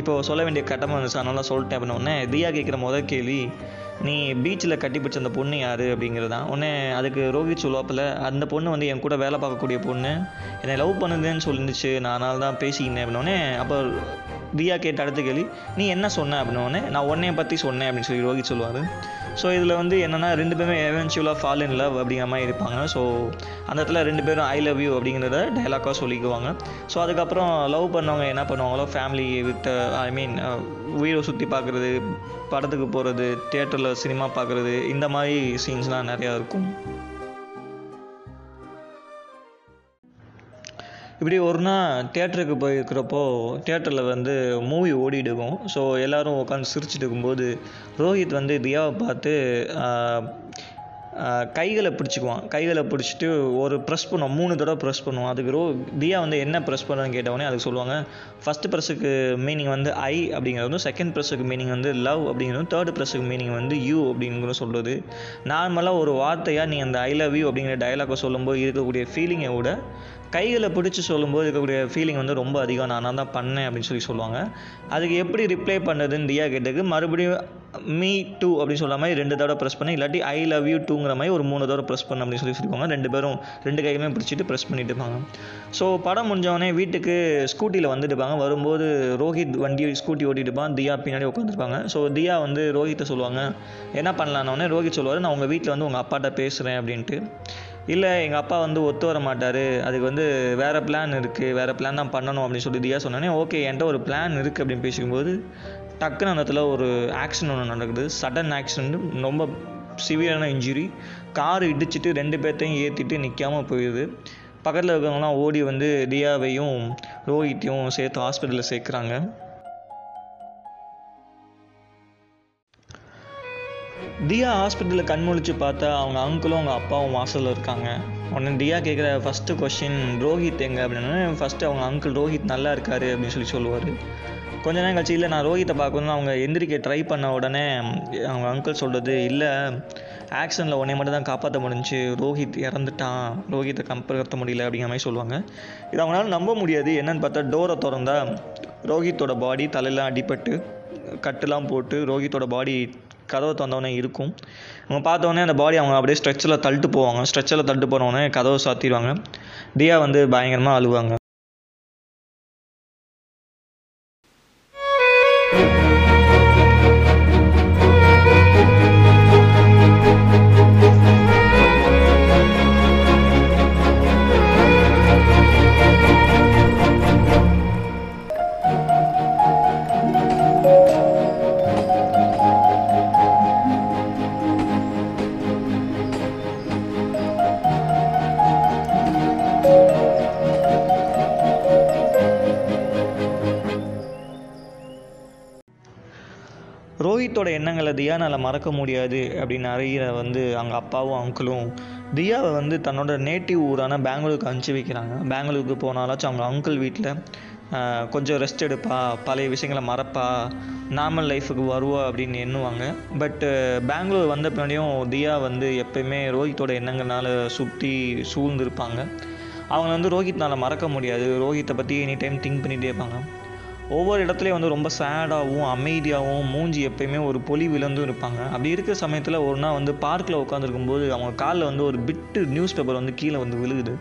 இப்போ சொல்ல வேண்டிய கட்டமாக இருந்துச்சு அதனால சொல்லிட்டேன் அப்படின்னோடனே தியா கேட்குற முதல் கேள்வி நீ பீச்சில் கட்டி பிடிச்ச அந்த பொண்ணு யார் அப்படிங்கிறது? தான் உடனே அதுக்கு ரோஹித் சொல்லுவாப்பில் அந்த பொண்ணு வந்து என் கூட வேலை பார்க்கக்கூடிய பொண்ணு. என்னை லவ் பண்ணுதுன்னு சொல்லிருந்துச்சு நான் அதனால தான் பேசிக்கினேன் அப்படின்னோடனே அப்போ ரியா கேட்ட அடுத்த கேள்வி நீ என்ன சொன்ன அப்படின்னோடனே நான் உன்னைய பற்றி சொன்னேன் அப்படின்னு சொல்லி ரோஹித் சொல்லுவார். ஸோ இதில் வந்து என்னென்னா ரெண்டு பேருமே எவென்ச்சுவலாக ஃபால் இன் லவ் அப்படிங்கிற மாதிரி இருப்பாங்க. ஸோ அந்த இடத்துல ரெண்டு பேரும் ஐ லவ் யூ அப்படிங்கிறத டைலாக்காக சொல்லிக்குவாங்க. ஸோ அதுக்கப்புறம் லவ் பண்ணவங்க என்ன பண்ணுவாங்களோ ஃபேமிலி வித் ஐ மீன் வீடை சுற்றி பார்க்குறது படத்துக்கு போகிறது தியேட்டரில் சினிமா பார்க்குறது இந்த மாதிரி சீன்ஸ்லாம் நிறையா இருக்கும். இப்படி ஒரு நாள் தேட்டருக்கு போயிருக்கிறப்போ தியேட்டரில் வந்து மூவி ஓடிட்டு இருக்கும். ஸோ எல்லோரும் உட்காந்து சிரிச்சுட்டு இருக்கும்போது ரோஹித் வந்து தியாவை பார்த்து கைகளை பிடிச்சிக்குவான். கைகளை பிடிச்சிட்டு ஒரு ப்ரெஸ் பண்ணுவோம் மூணு தடவை ப்ரெஸ் பண்ணுவோம் அதுக்கு ரோ தியா வந்து என்ன ப்ரெஸ் பண்ணுறதுன்னு கேட்டவொடனே அதுக்கு சொல்லுவாங்க ஃபஸ்ட்டு ப்ரெஸ்ஸுக்கு மீனிங் வந்து ஐ அப்படிங்கிறதும் செகண்ட் ப்ரெஸ்ஸுக்கு மீனிங் வந்து லவ் அப்படிங்கிறதும் தேர்ட் ப்ரெஸ்ஸுக்கு மீனிங் வந்து யூ அப்படிங்கிறதும் சொல்கிறது நார்மலாக ஒரு வார்த்தையாக நீ அந்த ஐ லவ் யூ அப்படிங்கிற டயலாக்கை சொல்லும்போது இருக்கக்கூடிய ஃபீலிங்கை விட கைகளை பிடிச்சி சொல்லும்போது இருக்கக்கூடிய ஃபீலிங் வந்து ரொம்ப அதிகம். நான் தான் பண்ணேன் அப்படின்னு சொல்லி சொல்லுவாங்க. அதுக்கு எப்படி ரிப்ளை பண்ணுறதுன்னு தியா கேட்டதுக்கு மறுபடியும் மீ டூ அப்படின்னு சொல்கிற மாதிரி ரெண்டு தடவை ப்ரெஸ் பண்ணி இல்லாட்டி ஐ லவ் யூ டூங்கிற மாதிரி ஒரு மூணு தடவை ப்ரெஸ் பண்ண அப்படின்னு சொல்லி சொல்லியிருக்காங்க. ரெண்டு பேரும் ரெண்டு கையுமே பிடிச்சிட்டு ப்ரெஸ் பண்ணிட்டு இருப்பாங்க. ஸோ படம் முடிஞ்சவொடனே வீட்டுக்கு ஸ்கூட்டியில் வந்துட்டு இருப்பாங்க. வரும்போது ரோஹித் வண்டி ஸ்கூட்டி ஓட்டிட்டு இருப்பான். தியா பின்னாடி உட்காந்துருப்பாங்க ஸோ தியா வந்து ரோஹித்தை சொல்லுவாங்க. என்ன பண்ணலான்னொடனே ரோஹித் சொல்லுவார். நான் உங்கள் வீட்டில் வந்து உங்கள் அப்பாட்ட பேசுகிறேன் அப்படின்ட்டு. இல்லை எங்கள் அப்பா வந்து ஒத்து வர மாட்டார். அதுக்கு வந்து வேறு பிளான் இருக்குது வேறு பிளான் தான் பண்ணணும் அப்படின்னு சொல்லி தியா சொன்னோன்னே ஓகே என்கிட்ட ஒரு பிளான் இருக்குது அப்படின்னு பேசும்போது டக்குன்னு அந்த இடத்துல ஒரு ஆக்சிடென்ட் ஒன்று நடக்குது. சடன் ஆக்சிடென்ட் ரொம்ப சிவியரான இன்ஜுரி கார் இடிச்சிட்டு ரெண்டு பேர்த்தையும் ஏற்றிட்டு நிற்காம போயிடுது பக்கத்தில் இருக்கிறவங்களாம் ஓடி வந்து தியாவையும் ரோஹித்தையும் சேர்த்து ஹாஸ்பிட்டலில் சேர்க்குறாங்க. தியா ஹாஸ்பிட்டலில் கண்மொழித்து பார்த்தா அவங்க அங்கிளும் அவங்க அப்பாவும் வாசலில் இருக்காங்க. உடனே தியா கேட்குற ஃபஸ்ட்டு கொஷின் ரோஹித் எங்கே அப்படின்னா ஃபஸ்ட்டு அவங்க அங்கிள் ரோஹித் நல்லா இருக்காரு அப்படின்னு சொல்லி சொல்லுவார். கொஞ்ச நேரம் கழிச்சு இல்லை நான் ரோஹித்தை பார்க்கணும்னு அவங்க எந்திரிக்க ட்ரை பண்ண உடனே அவங்க அங்கிள் சொல்கிறது இல்லை ஆக்சிடெண்ட்டில் உடனே மட்டும் தான் காப்பாற்ற முடிஞ்சு ரோஹித் இறந்துட்டான் ரோஹித்தை கம்பர்த்த முடியல அப்படிங்கிற மாதிரி சொல்லுவாங்க. இது அவங்களால நம்ப முடியாது. என்னன்னு பார்த்தா டோரை திறந்தா ரோஹித்தோட பாடி தலையெல்லாம் அடிபட்டு கட்டுலாம் போட்டு ரோஹித்தோட பாடி கதவை திறந்தவொடனே இருக்கும். அவங்க பார்த்தவொடனே அந்த பாடி அவங்க அப்படியே ஸ்ட்ரெச்சில் தள்ளிட்டு போவாங்க. ஸ்ட்ரெச்சில் தள்ளிட்டு போனவொடனே கதவை சாத்திடுவாங்க. தியா வந்து பயங்கரமாக அழுவாங்க. மறக்க முடியாது அப்படின்னு அறிகிற வந்து அவங்க அப்பாவும் அங்கிளும் தியாவை வந்து தன்னோட நேட்டிவ் ஊரான பெங்களூருக்கு அனுப்பிச்சி வைக்கிறாங்க. பெங்களூருக்கு போனாலாச்சும் அவங்க அங்கிள் வீட்டில் கொஞ்சம் ரெஸ்ட் எடுப்பா பழைய விஷயங்களை மறப்பா நார்மல் லைஃபுக்கு வருவா அப்படின்னு எண்ணுவாங்க. பட்டு பெங்களூர் வந்த பின்னாடியும் தியா வந்து எப்பயுமே ரோஹித்தோட எண்ணங்கள்னால சுற்றி சூழ்ந்திருப்பாங்க. அவங்க வந்து ரோஹித்னால் மறக்க முடியாது. ரோஹித்தை பற்றி எனி டைம் திங்க் பண்ணிகிட்டே இருப்பாங்க. ஒவ்வொரு இடத்துலையும் வந்து ரொம்ப சேடாகவும் அமைதியாகவும் மூஞ்சி எப்பயுமே ஒரு பொலி விழுந்தும் இருப்பாங்க. அப்படி இருக்கிற சமயத்தில் ஒரு நாள் வந்து பார்க்கில் உட்காந்துருக்கும்போது அவங்க காலில் வந்து ஒரு பிட்டு நியூஸ் பேப்பர் வந்து கீழே வந்து விழுகுது.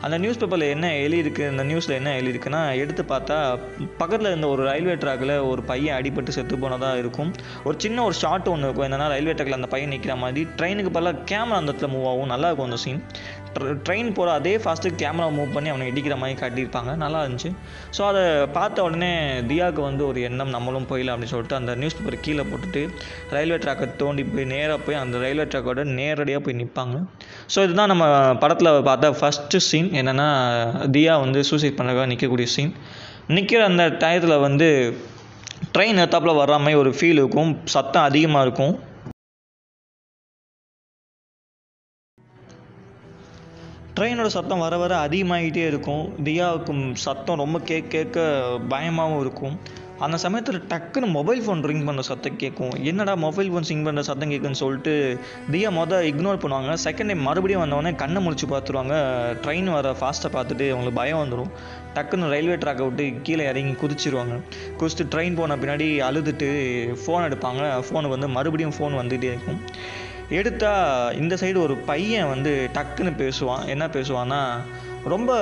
அந்த நியூஸ் பேப்பரில் என்ன எழுதியிருக்கு அந்த நியூஸில் என்ன எழுதியிருக்குன்னா எடுத்து பார்த்தா பக்கத்தில் இருந்த ஒரு ரயில்வே ட்ராக்கில் ஒரு பையன் அடிபட்டு செத்து போனதாக இருக்கும். ஒரு சின்ன ஒரு ஷாட் ஒன்று இருக்கும். என்னென்னா ரயில்வே ட்ராக்கில் அந்த பையன் நிற்கிற மாதிரி ட்ரெயினுக்கு பல கேமரா அந்த இடத்துல மூவ் ஆகும். நல்லா இருக்கும் அந்த சீன் ட்ரெயின் போகிற அதே ஃபாஸ்ட்டுக்கு கேமரா மூவ் பண்ணி அவனை இடிக்கிற மாதிரி காட்டியிருப்பாங்க. நல்லா இருந்துச்சு. ஸோ அதை பார்த்த உடனே தியாவுக்கு வந்து ஒரு எண்ணம் நம்மளும் போயிடலாம் அப்படின்னு சொல்லிட்டு அந்த நியூஸ் பேப்பர் கீழே போட்டுட்டு ரயில்வே ட்ராக்கை தோண்டி போய் நேராக போய் அந்த ரயில்வே ட்ராக்கோட நேரடியாக போய் நிற்பாங்க ஸோ இதுதான் நம்ம படத்தில் பார்த்த ஃபஸ்ட்டு சீன் என்னென்னா தியா வந்து சூசைட் பண்ணுறதுக்காக நிற்கக்கூடிய சீன் நிற்கிற அந்த டயத்தில் வந்து ட்ரெயின் எத்தாப்பில் வர்ற மாதிரி ஒரு ஃபீல் இருக்கும். சத்தம் அதிகமாக இருக்கும். ட்ரெயினோட சத்தம் வர வர அதிகமாகிட்டே இருக்கும். தியாவுக்கும் சத்தம் ரொம்ப கேட்க கேட்க பயமாகவும் இருக்கும். அந்த சமயத்தில் டக்குன்னு மொபைல் ஃபோன் ரிங் பண்ணுற சத்தம் கேட்கும் என்னடா மொபைல் ஃபோன் சிங் பண்ணுற சத்தம் கேட்குன்னு சொல்லிட்டு தியா மொதல் இக்னோர் பண்ணுவாங்க. செகண்ட் டைம் மறுபடியும் வந்தவொடனே கண்ணை முடிச்சு பார்த்துருவாங்க. ட்ரெயின் வர ஃபாஸ்ட்டாக பார்த்துட்டு அவங்களுக்கு பயம் வந்துடும் டக்குன்னு ரயில்வே ட்ராக்கை விட்டு கீழே இறங்கி குதிச்சிருவாங்க. குதிச்சுட்டு ட்ரெயின் போன பின்னாடி அழுதுட்டு ஃபோன் எடுப்பாங்க. ஃபோனுக்கு வந்து மறுபடியும் ஃபோன் வந்துகிட்டே இருக்கும். எடுத்தா இந்த சைடு ஒரு பையன் வந்து டக்குன்னு பேசுவான். என்ன பேசுவான்னா ரொம்ப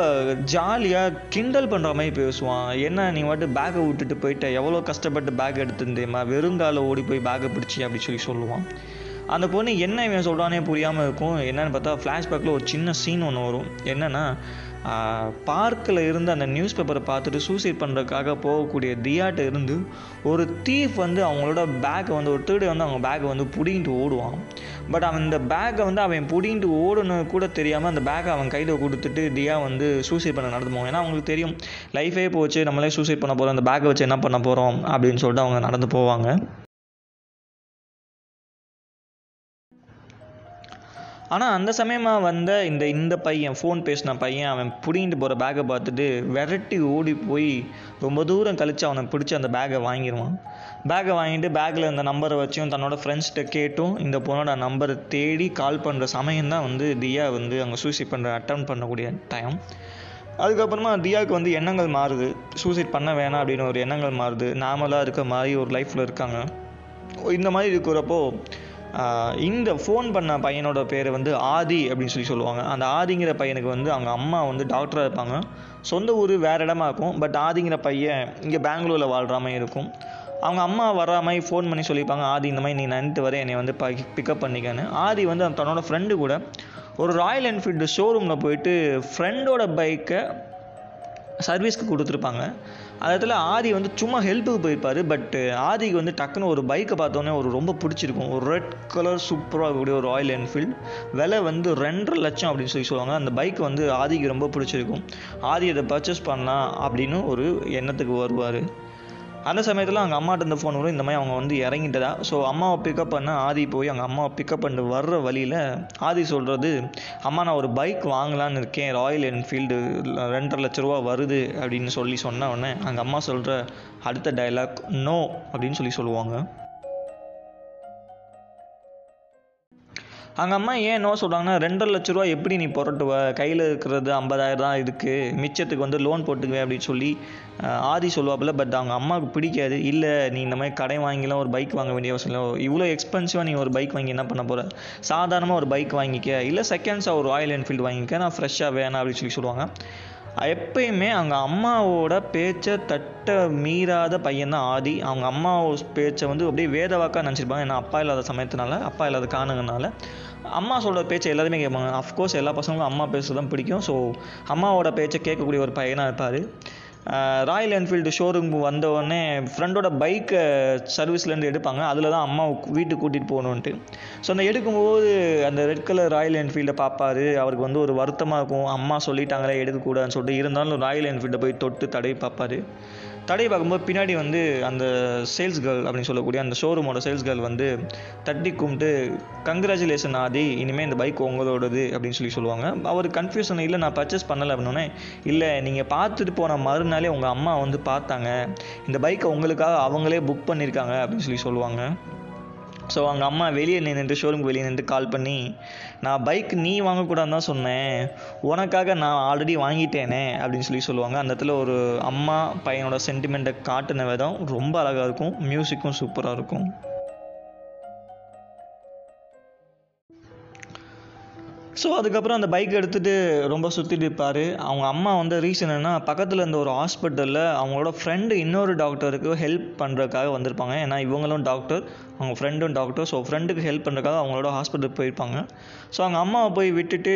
ஜாலியாக கிண்டல் பண்ணுற மாதிரி பேசுவான். என்ன நீ வாட்டு பேக்கை விட்டுட்டு போயிட்ட? எவ்வளோ கஷ்டப்பட்டு பேக் எடுத்துருந்தேம்மா வெறுங்கால ஓடி போய் பேக்கை பிடிச்சி அப்படின்னு சொல்லி சொல்லுவான். அந்த பொண்ணு என்ன இவன் சொல்கிறானே புரியாமல் இருக்கும். என்னன்னு பார்த்தா ஃப்ளாஷ்பேக்கில் ஒரு சின்ன சீன் ஒன்று வரும். என்னென்னா பார்க்கில் இருந்து அந்த நியூஸ் பேப்பரை பார்த்துட்டு சூசைட் பண்ணுறதுக்காக போகக்கூடிய தியாட்ட இருந்து ஒரு தீஃப் வந்து அவங்களோட பேக்கை வந்து ஒரு திருடு வந்து அவங்க பேக்கை வந்து பிடிங்கிட்டு ஓடுவான். பட் அவன் இந்த பேக்கை வந்து அவன் பிடிங்கிட்டு ஓடணும் கூட தெரியாமல் அந்த பேக்கை அவன் கையில் கொடுத்துட்டு தியா வந்து சூசைட் பண்ண நடந்து ஏன்னா அவங்களுக்கு தெரியும் லைஃபே போச்சு நம்மளே சூசைட் பண்ண போகிறோம் அந்த பேக்கை வச்சு என்ன பண்ண போகிறோம் அப்படின்னு சொல்லிட்டு அவங்க நடந்து போவாங்க. ஆனால் அந்த சமயமாக வந்த இந்த இந்த பையன் ஃபோன் பேசின பையன் அவன் பிடிங்கிட்டு போகிற பேக்கை பார்த்துட்டு விரட்டி ஓடி போய் ரொம்ப தூரம் கழித்து அவனை பிடிச்சி அந்த பேக்கை வாங்கிடுவான் பேக்கை வாங்கிட்டு பேக்கில் இந்த நம்பரை வச்சும் தன்னோட ஃப்ரெண்ட்ஸ்கிட்ட கேட்டும். இந்த பொண்ணோட நம்பரை தேடி கால் பண்ணுற சமயம் தான் வந்து தியா வந்து அங்கே சூசைட் பண்ணுற அட்டம் பண்ணக்கூடிய டைம் அதுக்கப்புறமா தியாவுக்கு வந்து எண்ணங்கள் மாறுது. சூசைட் பண்ண வேணாம் அப்படின்னு ஒரு எண்ணங்கள் மாறுது. நார்மலாக இருக்க மாதிரி ஒரு லைஃப்பில் இருக்காங்க. இந்த மாதிரி இருக்கிறப்போ இந்த ஃபோன் பண்ண பையனோட பேர் வந்து ஆதி அப்படின்னு சொல்லி சொல்லுவாங்க. அந்த ஆதிங்கிற பையனுக்கு வந்து அவங்க அம்மா வந்து டாக்டராக இருப்பாங்க. சொந்த ஊர் வேறு இடமா இருக்கும். பட் ஆதிங்கிற பையன் இங்கே பெங்களூரில் வாழ்கிற மாதிரி இருக்கும். அவங்க அம்மா வர்ற மாதிரி ஃபோன் பண்ணி சொல்லியிருப்பாங்க ஆதி இந்த மாதிரி நீ நைட்டு வர என்னை வந்து பிக்கப் பண்ணிக்கன்னு. ஆதி வந்து தன்னோட ஃப்ரெண்டு கூட ஒரு ராயல் என்ஃபீல்டு ஷோரூமில் போயிட்டு ஃப்ரெண்டோட பைக்கை சர்வீஸ்க்கு கொடுத்துருப்பாங்க. அந்த இடத்துல ஆதி வந்து சும்மா ஹெல்ப்புக்கு போயிருப்பார் பட் ஆதிக்கு வந்து டக்குன்னு ஒரு பைக்கை பார்த்தோன்னே ஒரு ரொம்ப பிடிச்சிருக்கும். ஒரு ரெட் கலர் சூப்பராக இருக்கக்கூடிய ஒரு ராயல் என்ஃபீல்டு விலை வந்து ரெண்டரை லட்சம் அப்படின்னு சொல்லி சொல்லுவாங்க. அந்த பைக் வந்து ஆதிக்கு ரொம்ப பிடிச்சிருக்கும். ஆதி அதை பர்ச்சேஸ் பண்ணலாம் அப்படின்னு ஒரு எண்ணத்துக்கு வருவார். அந்த சமயத்தில் அவங்க அம்மாட்ட இந்த ஃபோன் வரும். இந்த மாதிரி அவங்க வந்து இறங்கிட்டதா? ஸோ அம்மாவை பிக்கப் பண்ண ஆதி போய் அவங்க அம்மாவை பிக்கப் பண்ணிட்டு வர்ற வழியில் ஆதி சொல்கிறது அம்மா நான் ஒரு பைக் வாங்கலான்னு இருக்கேன். ராயல் என்ஃபீல்டு ரெண்டரை லட்ச ரூபா வருது. அப்படின்னு சொல்லி சொன்ன உடனே அங்கே அம்மா சொல்கிற அடுத்த டைலாக் நோ அப்படின்னு சொல்லி சொல்லுவாங்க. அவங்க அம்மா ஏன் நோ சொல்கிறாங்கன்னா ரெண்டரை லட்ச ரூபா எப்படி நீ புரட்டுவ? கையில் இருக்கிறது ஐம்பதாயிரம் தான் இருக்குது மிச்சத்துக்கு வந்து லோன் போட்டுக்குவேன் அப்படின்னு சொல்லி ஆதி சொல்லுவாப்புல பட் அவங்க அம்மாவுக்கு பிடிக்காது. இல்லை நீ இந்த மாதிரி கடை வாங்கிலாம் ஒரு பைக் வாங்க வேண்டிய அவசியம் இல்லை. இவ்வளோ எக்ஸ்பென்சிவாக நீ ஒரு பைக் வாங்கி என்ன பண்ண போகிற சாதாரணமாக ஒரு பைக் வாங்கிக்க. இல்லை செகண்ட்ஸாக ஒரு ராயல் என்ஃபீல்டு வாங்கிக்க. நான் ஃப்ரெஷ்ஷாக வேணாம் அப்படின்னு சொல்லி சொல்லுவாங்க. எப்பயுமே அவங்க அம்மாவோட பேச்சை தட்ட மீறாத பையன் தான் ஆதி. அவங்க அம்மா பேச்சை வந்து அப்படியே வேதவாக்காக நினச்சிருப்பாங்க. ஏன்னா அப்பா இல்லாத சமயத்தினால அப்பா இல்லாத காரணங்கனால அம்மா சொல்கிற பேச்சை எல்லாருமே கேட்பாங்க. அஃப்கோர்ஸ் எல்லா பசங்களும் அம்மா பேச தான் பிடிக்கும். ஸோ அம்மாவோட பேச்சை கேட்கக்கூடிய ஒரு பையனாக இருப்பார். ராயல் என்ஃபீல்டு ஷோரூம் வந்தவுடனே ஃப்ரெண்டோட பைக்கை சர்வீஸ்லேருந்து எடுப்பாங்க. அதில் தான் அம்மா வீட்டுக்கு கூட்டிகிட்டு போகணுன்ட்டு ஸோ அந்த எடுக்கும்போது அந்த ரெட் கலர் ராயல் என்ஃபீல்டை பார்ப்பாரு அவருக்கு வந்து ஒரு வருத்தமாக இருக்கும். அம்மா சொல்லிட்டாங்களே எடுக்கக்கூடாதுன்னு சொல்லிட்டு இருந்தாலும் ராயல் என்ஃபீல்டை போய் தொட்டு தடவி பார்ப்பார் தடை பார்க்கும்போது பின்னாடி வந்து அந்த சேல்ஸ் கேர்ள் அப்படின்னு சொல்லக்கூடிய அந்த ஷோரூமோட சேல்ஸ் கேர்ள் வந்து தட்டி கும்பிட்டு கங்க்ராச்சுலேஷன் ஆதி இனிமேல் இந்த பைக் உங்களோடது அப்படின்னு சொல்லி சொல்லுவாங்க. அவர் கன்ஃபியூஷன் இல்லை நான் பர்ச்சேஸ் பண்ணலை அப்படின்னோடனே இல்லை நீங்கள் பார்த்துட்டு போன மறுநாளே உங்கள் அம்மா வந்து பார்த்தாங்க. இந்த பைக்கை உங்களுக்காக அவங்களே புக் பண்ணியிருக்காங்க அப்படின்னு சொல்லி சொல்லுவாங்க. ஸோ அவங்க அம்மா வெளியே நின்றுட்டு ஷோரூம்க்கு வெளியே நின்று கால் பண்ணி நான் பைக் நீ வாங்கக்கூடாதுன்னு தான் சொன்னேன். உனக்காக நான் ஆல்ரெடி வாங்கிட்டேனே அப்படின்னு சொல்லி சொல்லுவாங்க. அந்த இடத்துல ஒரு அம்மா பையனோட சென்டிமெண்ட்டை காட்டின விதம் ரொம்ப அழகாக இருக்கும். மியூசிக்கும் சூப்பராக இருக்கும். ஸோ அதுக்கப்புறம் அந்த பைக் எடுத்துகிட்டு ரொம்ப சுற்றிட்டு இருப்பார். அவங்க அம்மா வந்து ரீசன் என்ன பக்கத்தில் இருந்த ஒரு ஹாஸ்பிட்டலில் அவங்களோட ஃப்ரெண்டு இன்னொரு டாக்டருக்கு ஹெல்ப் பண்ணுறதுக்காக வந்திருப்பாங்க. ஏன்னா இவங்களும் டாக்டர் அவங்க ஃப்ரெண்டும் டாக்டர் ஸோ ஃப்ரெண்டுக்கு ஹெல்ப் பண்ணுறதுக்காக அவங்களோட ஹாஸ்பிட்டலுக்கு போயிருப்பாங்க. ஸோ அவங்க அம்மாவை போய் விட்டுட்டு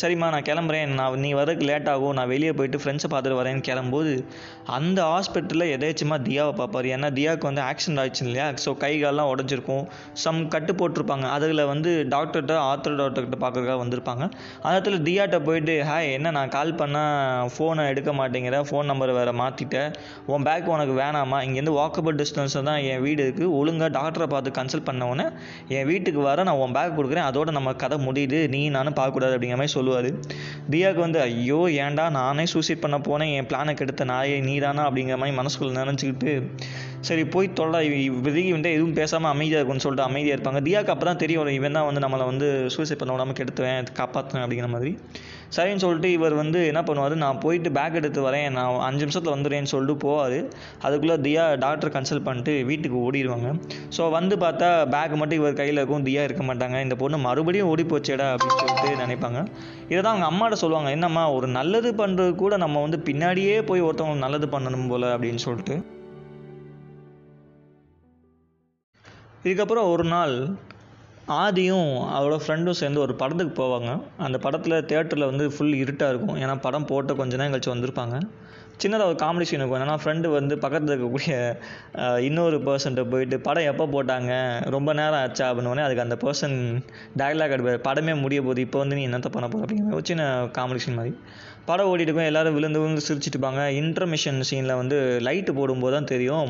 சரிம்மா நான் கிளம்புறேன். நான் நீ வரதுக்கு லேட் ஆகும். நான் வெளியே போயிட்டு ஃப்ரெண்ட்ஸை பார்த்துட்டு வரேன்னு கிளம்பும்போது அந்த ஹாஸ்பிட்டலில் எதேச்சமாக தியாவை பார்ப்பார். ஏன்னா தியாவுக்கு வந்து ஆக்சிடென்ட் ஆயிடுச்சு இல்லையா? ஸோ கை கால்லாம் உடஞ்சிருக்கும். சம் கட்டு போட்டிருப்பாங்க. அதில் வந்து டாக்டர்கிட்ட ஆத்திர டாக்டர்கிட்ட பார்க்குறதுக்காக வந்திருப்பாங்க. அந்த இடத்துல தியாட்ட போயிட்டு ஹாய் என்ன நான் கால் பண்ணால் ஃபோனை எடுக்க மாட்டேங்கிற? ஃபோன் நம்பரை வேறு மாற்றிட்டேன் உன் பேக் உனக்கு வேணாமா? இங்கேருந்து வாக்கபிள் டிஸ்டன்ஸில் தான் என் வீடு இருக்குது ஒழுங்காக டாக்டரை பார்த்து கன்சல்ட் பண்ண உடனே என் வீட்டுக்கு வர நான் உன் பேக் கொடுக்குறேன். அதோட நம்ம கதை முடியுது நீ நானும் பார்க்கக்கூடாது அப்படிங்கிற மாதிரி சொல்லுவார். தியாவுக்கு வந்து ஐயோ ஏன்டா நானே சூசைட் பண்ண போனேன் என் பிளானை கெடுத்த நாயே நீ தானா அப்படிங்கிற மாதிரி மனசுக்குள்ள நினச்சிக்கிட்டு சரி போய் தொல்லை இப்போதைக்கு வந்து எதுவும் பேசாமல் அமைதியாக இருக்கும்னு சொல்லிட்டு அமைதியாக இருப்பாங்க. தியாக்கு அப்போ தான் தெரியும் இவன் தான் வந்து நம்மளை வந்து சூசைட் பண்ண விடாமல் கெடுத்துவேன் காப்பாற்றுவேன் அப்படிங்கிற மாதிரி. சரின்னு சொல்லிட்டு இவர் வந்து என்ன பண்ணுவார் நான் போயிட்டு பேக் எடுத்து வரேன் நான் அஞ்சு நிமிஷத்தில் வந்துடுறேன்னு சொல்லிட்டு போவார். அதுக்குள்ளே தியா டாக்டர் கன்சல்ட் பண்ணிட்டு வீட்டுக்கு ஓடிடுவாங்க. ஸோ வந்து பார்த்தா பேக் மட்டும் இவர் கையில் இருக்கும் தியா இருக்க மாட்டாங்க. இந்த பொண்ணு மறுபடியும் ஓடி போச்சேடா அப்படின்னு சொல்லிட்டு நினைப்பாங்க. இதை தான் அவங்க அம்மாட்ட சொல்லுவாங்க. என்னம்மா ஒரு நல்லது பண்ணுறது கூட நம்ம வந்து பின்னாடியே போய் ஒருத்தவங்க நல்லது பண்ணணும் போல் அப்படின்னு சொல்லிட்டு. இதுக்கப்புறம் ஒரு நாள் ஆதியும் அவரோட ஃப்ரெண்டும் சேர்ந்து ஒரு படத்துக்கு போவாங்க. அந்த படத்தில் தேட்டரில் வந்து ஃபுல் இருட்டாக இருக்கும். ஏன்னா படம் போட்ட கொஞ்ச நேரம் கழிச்சு வந்திருப்பாங்க. சின்னதாக ஒரு காமெடி சீன் இருக்கும். என்னென்னா ஃப்ரெண்டு வந்து பக்கத்தில் இருக்கக்கூடிய இன்னொரு பர்சன்ட்ட போயிட்டு படம் எப்போ போட்டாங்க? ரொம்ப நேரம் ஆச்சா? அப்படின்னோடனே அதுக்கு அந்த பர்சன் டயலாக் அடிப்பார் படமே முடிய போகுது இப்போ வந்து நீ என்னத்த பண்ண போகிற அப்படிங்கிற ஒரு சின்ன காமெடி சீன் மாதிரி. படம் ஓடிட்டு போய் எல்லாரும் விழுந்து விழுந்து சிரிச்சிட்டுப்பாங்க இன்டர்மிஷன் சீனில் வந்து லைட்டு போடும்போது தான் தெரியும்.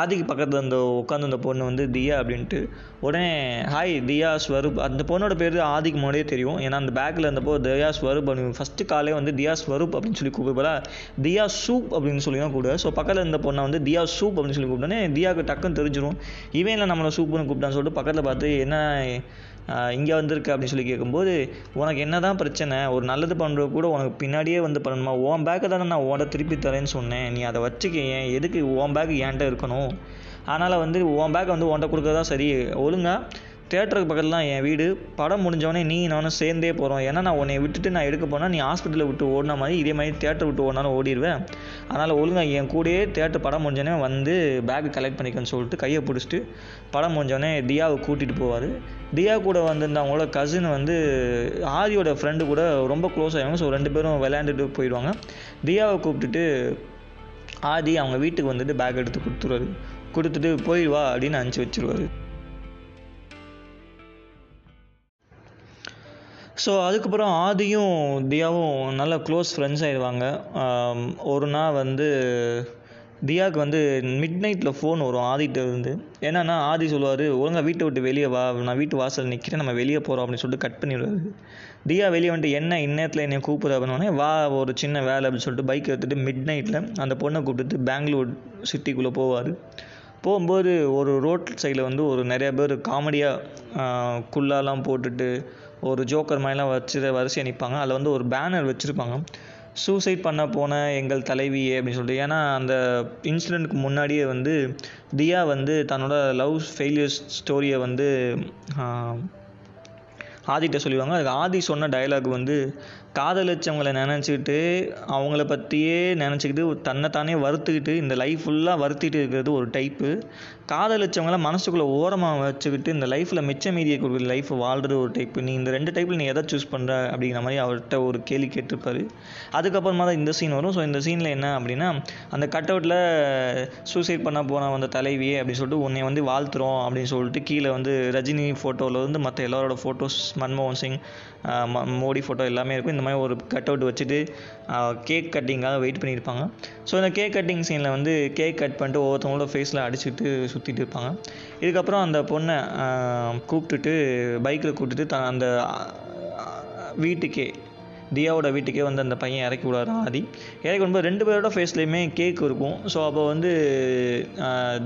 ஆதிக்கு பக்கத்தில் அந்த உட்காந்து அந்த பொண்ணு வந்து தியா அப்படின்ட்டு. உடனே ஹாய் தியா ஸ்வரூப். அந்த பொண்ணோட பேர் ஆதிக்கு முன்னாடியே தெரியும். ஏன்னா அந்த பேக்கில் இருந்தப்போ தியா ஸ்வரூப் அப்படின்னு ஃபஸ்ட்டு காலே வந்து தியா ஸ்வரூப் அப்படின்னு சொல்லி கூப்பிடுறா தியா சூப் அப்படின்னு சொல்லி தான் கூப்பிடுவேன் ஸோ பக்கத்தில் இருந்த பொண்ணை வந்து தியா சூப் அப்படின்னு சொல்லி கூப்பிட்டோன்னே தியாவுக்கு டக்குன்னு தெரிஞ்சிடும் இவன் இல்லை நம்மளை சூப்புன்னு கூப்பிட்டான்னு சொல்லிட்டு பக்கத்தில் பார்த்து என்ன இங்கே வந்திருக்க அப்படின்னு சொல்லி கேட்கும்போது உனக்கு என்ன தான் பிரச்சனை? ஒரு நல்லது பண்ணுறது கூட உனக்கு பின்னாடியே வந்து பண்ணணுமா? உன் பேக்கை தானே நான் ஓட திருப்பி தரேன்னு சொன்னேன். நீ அதை வச்சுக்க ஏன்? எதுக்கு உன் பேக் ஏன்ட்ட இருக்கணும்? அதனால் வந்து உன் பேக்கை வந்து உன்ட்ட கொடுக்கறதா சரி. ஒழுங்காக தேட்டருக்கு பக்கத்தில் தான் என் வீடு. படம் முடிஞ்சவொடனே நீ நானும் சேர்ந்தே போகிறோம் ஏன்னா நான் உன்னை விட்டுட்டு நான் எடுக்க போனால் நீ ஹாஸ்பிட்டலில் விட்டு ஓடின மாதிரி இதே மாதிரி தேட்டர் விட்டு ஓடினாலும் ஓடிடுவேன் அதனால் ஒழுங்காக என் கூடயே தேட்டர் படம் முடிஞ்சோடனே வந்து பேக் கலெக்ட் பண்ணிக்கன்னு சொல்லிட்டு கையை பிடிச்சிட்டு படம் முடிஞ்சோடனே தியாவை கூட்டிகிட்டு போவார். தியா கூட வந்திருந்தவங்களோட கசின் வந்து ஆரியோட ஃப்ரெண்டு கூட ரொம்ப க்ளோஸ் ஆகிடுவாங்க ஸோ ரெண்டு பேரும் விளையாண்டுட்டு போயிடுவாங்க. தியாவை கூப்பிட்டுட்டு ஆதி அவங்க வீட்டுக்கு வந்துட்டு பேக் எடுத்து கொடுத்துருவாரு. கொடுத்துட்டு போயிடுவா அப்படின்னு அனுப்பிச்சி வச்சுருவாரு. ஸோ அதுக்கப்புறம் ஆதியும் தியாவும் நல்ல க்ளோஸ் ஃப்ரெண்ட்ஸ் ஆயிடுவாங்க. ஒரு நாள் வந்து தியாவுக்கு வந்து மிட் நைட்டில் ஃபோன் வரும் ஆதிட்ட இருந்து. என்னன்னா ஆதி சொல்லுவார் ஒழுங்காக வீட்டை விட்டு வெளியே வா நான் வீட்டு வாசல் நிற்கிறேன் நம்ம வெளியே போகிறோம் அப்படின்னு சொல்லிட்டு கட் பண்ணிவிடுவார் தியா வெளியே வந்துட்டு என்ன இந்நேரத்தில் என்னை கூப்பிடு அப்படின்னோடனே வா ஒரு சின்ன வேலை அப்படின்னு சொல்லிட்டு பைக் எடுத்துகிட்டு மிட் நைட்டில் அந்த பொண்ணை கூப்பிட்டு பெங்களூர் சிட்டிக்குள்ளே போவார். போகும்போது ஒரு ரோட் சைடில் வந்து ஒரு நிறையா பேர் காமெடியாக குள்ளாலாம் போட்டுட்டு ஒரு ஜோக்கர் மாதிரிலாம் வச்சு வரிசையாக நிற்பாங்க அதில் வந்து ஒரு பேனர் வச்சுருப்பாங்க. சூசைட் பண்ண போன எங்கள் தலைவியே அப்படின்னு சொல்லிட்டு. ஏன்னா அந்த இன்சிடெண்ட்டுக்கு முன்னாடியே வந்து தியா வந்து தன்னோட லவ் ஃபெயிலியர்ஸ் ஸ்டோரியை வந்து ஆதிட்ட சொல்லுவாங்க அதுக்கு ஆதி சொன்ன டயலாக் வந்து காதலிச்சவங்களை நினச்சிக்கிட்டு அவங்கள பற்றியே நினச்சிக்கிட்டு தன்னைத்தானே வருத்துக்கிட்டு இந்த லைஃப் ஃபுல்லாக வருத்திட்டு இருக்கிறது ஒரு டைப்பு காதலிச்சவங்கள மனசுக்குள்ளே ஓரமாக வச்சுக்கிட்டு இந்த லைஃப்பில் மிச்ச மீதியை கொடுக்குற லைஃப் வாழ்கிறது ஒரு டைப்பு நீ இந்த ரெண்டு டைப்பில் நீ எதை சூஸ் பண்ணுற அப்படிங்கிற மாதிரி அவர்கிட்ட ஒரு கேள்வி கேட்டிருப்பாரு. அதுக்கப்புறமா தான் இந்த சீன் வரும். ஸோ இந்த சீனில் என்ன அப்படின்னா அந்த கட் அவுட்டில் சூசைட் பண்ண போன அந்த தலைவியே அப்படின்னு சொல்லிட்டு உன்னை வந்து வாழ்த்துறோம் அப்படின்னு சொல்லிட்டு கீழே வந்து ரஜினி ஃபோட்டோவில் வந்து மற்ற எல்லாரோட ஃபோட்டோஸ் மன்மோகன் சிங் ம- மோடி ஃபோட்டோ எல்லாமே இருக்கும். இந்த மாதிரி ஒரு கட் அவுட் வச்சுட்டு கேக் கட்டிங்காக வெயிட் பண்ணியிருப்பாங்க. ஸோ இந்த கேக் கட்டிங் சீனில் வந்து கேக் கட் பண்ணிட்டு ஒவ்வொருத்தவங்களோட ஃபேஸில் அடிச்சுட்டு சுற்றிட்டு இருப்பாங்க. இதுக்கப்புறம் அந்த பொண்ணை கூப்பிட்டுட்டு பைக்கில் கூப்பிட்டுட்டு த அந்த வீட்டுக்கே தியாவோட வீட்டுக்கே வந்து அந்த பையன் இறக்கி விடாரு ஆதி. இறக்கி விடும்போது ரெண்டு பேரோட ஃபேஸ்லேயுமே கேக் இருக்கும். ஸோ அப்போ வந்து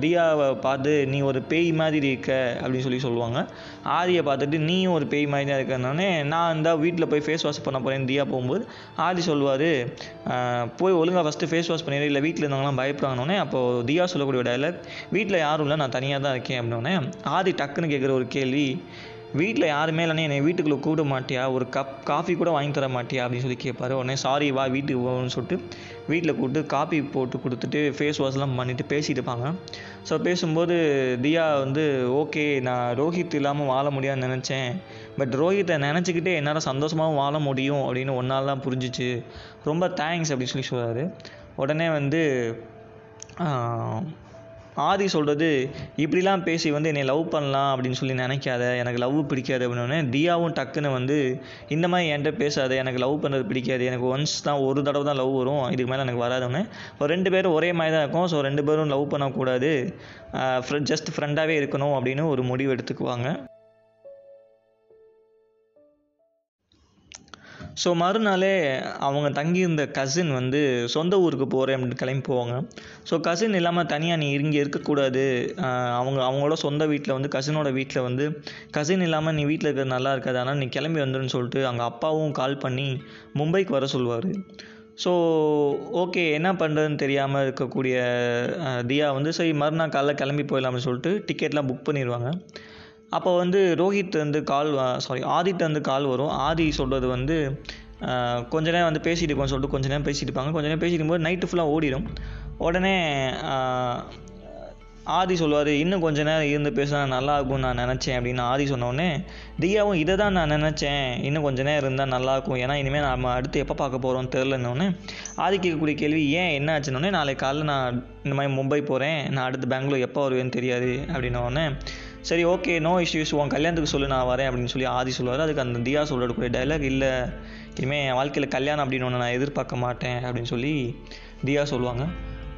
தியாவை பார்த்து நீ ஒரு பேய் மாதிரி இருக்க அப்படின்னு சொல்லி சொல்லுவாங்க. ஆதியை பார்த்துட்டு நீயும் ஒரு பேய் மாதிரி தான் இருக்கிறதுனாலே நான் இந்த வீட்டில் போய் ஃபேஸ் வாஷ் பண்ண போகிறேன் தியா போகும்போது ஆதி சொல்லுவார் போய் ஒழுங்காக ஃபஸ்ட்டு ஃபேஸ் வாஷ் பண்ணிடு. இல்லை வீட்டில் இருந்தவங்களாம் பயப்படாங்கன்னே அப்போது தியா சொல்லக்கூடிய டைலாக் வீட்டில் யாரும் இல்லை நான் தனியாக தான் இருக்கேன் அப்படின்னோடனே ஆதி டக்குன்னு கேட்குற ஒரு கேள்வி வீட்டில் யாருமே இல்லைன்னா என்னை வீட்டுக்குள்ளே கூப்பிட மாட்டியா? ஒரு கப் காஃபி கூட வாங்கி தர மாட்டியா? அப்படின்னு சொல்லி கேட்பாரு உடனே சாரி வா வீட்டுக்கு போகணும்னு சொல்லிட்டு வீட்டில் கூப்பிட்டு காஃபி போட்டு கொடுத்துட்டு ஃபேஸ் வாஷ்லாம் பண்ணிவிட்டு பேசிட்டு இருப்பாங்க. ஸோ பேசும்போது தியா வந்து ஓகே நான் ரோஹித் இல்லாமல் வாழ முடியாதுன்னு நினச்சேன். பட் ரோஹித்தை நினச்சிக்கிட்டே என்னால் சந்தோஷமாகவும் வாழ முடியும். அப்படின்னு ஒன்றால் தான் புரிஞ்சிச்சு. ரொம்ப தேங்க்ஸ் அப்படின்னு சொல்லி சொல்கிறாரு உடனே வந்து ஆதி சொல்கிறது இப்படிலாம் பேசி வந்து என்னை லவ் பண்ணலாம் அப்படின்னு சொல்லி நினைக்காத எனக்கு லவ் பிடிக்காது அப்படின்னோடனே தியாவும் டக்குன்னு வந்து இந்த மாதிரி என்கிட்ட பேசாத எனக்கு லவ் பண்ணுறது பிடிக்காது. எனக்கு ஒன்ஸ் தான் ஒரு தடவை தான் லவ் வரும். இதுக்கு மேலே எனக்கு வராதுன்னு இப்போ ரெண்டு பேரும் ஒரே மாதிரி தான் இருக்கும். ஸோ ரெண்டு பேரும் லவ் பண்ணக்கூடாது. ஜஸ்ட் ஃப்ரெண்டாகவே இருக்கணும் அப்படின்னு ஒரு முடிவு எடுத்துக்குவாங்க. ஸோ மறுநாளே அவங்க தங்கியிருந்த கசின் வந்து சொந்த ஊருக்கு போகிறேன் அப்படின்னு கிளம்பி போவாங்க. ஸோ கசின் இல்லாமல் தனியாக நீ இங்கே இருக்கக்கூடாது. அவங்க அவங்களோட சொந்த வீட்டில் வந்து கசினோட வீட்டில் வந்து கசின் இல்லாமல் நீ வீட்டில் இருக்கிறது நல்லா இருக்காது. ஆனால் நீ கிளம்பி வந்துருன்னு சொல்லிட்டு அங்கே அப்பாவும் கால் பண்ணி மும்பைக்கு வர சொல்லுவார். ஸோ ஓகே என்ன பண்ணுறதுன்னு தெரியாமல் இருக்கக்கூடிய தியா வந்து சரி மறுநாள் காலைல கிளம்பி போயிடலாம்னு சொல்லிட்டு டிக்கெட்லாம் புக் பண்ணிடுவாங்க அப்போ வந்து ரோஹித் வந்து கால் சாரி ஆதித் வந்து கால் வரும். ஆதி சொல்கிறது வந்து கொஞ்ச நேரம் வந்து பேசிட்டு இருப்போம் சொல்லிட்டு கொஞ்ச நேரம் பேசிட்டு இருப்பாங்க. கொஞ்ச நேரம் பேசிட்டு இருக்கும்போது நைட்டு ஃபுல்லாக ஓடிடும் உடனே ஆதி சொல்லுவார் இன்னும் கொஞ்ச நேரம் இருந்து பேசினா நல்லா இருக்கும்னு நான் நினச்சேன் அப்படின்னு ஆதி சொன்னோடனே தியாவும் இதை தான் நான் நினச்சேன். இன்னும் கொஞ்ச நேரம் இருந்தால் நல்லாயிருக்கும் ஏன்னா இனிமேல் நம்ம அடுத்து எப்போ பார்க்க போகிறோம் தெரிலன்னொடனே ஆதி கேட்கக்கூடிய கேள்வி ஏன் என்ன ஆச்சுன்னொடனே நாளைக்கு காலையில் நான் இந்த மாதிரி மும்பை போகிறேன் நான் அடுத்து பெங்களூர் எப்போ வருவேன்னு தெரியாது அப்படின்ன உடனே சரி ஓகே நோ இஷ்யூஸ் உன் கல்யாணத்துக்கு சொல்லு நான் வரேன் அப்படின்னு சொல்லி ஆதி சொல்லுவார். அதுக்கு அந்த தியா சொல்லக்கூடிய டைலாக் இல்லை. இனிமேல் என் வாழ்க்கையில் கல்யாணம் அப்படின்னு ஒன்று நான் எதிர்பார்க்க மாட்டேன் அப்படின்னு சொல்லி தியா சொல்லுவாங்க.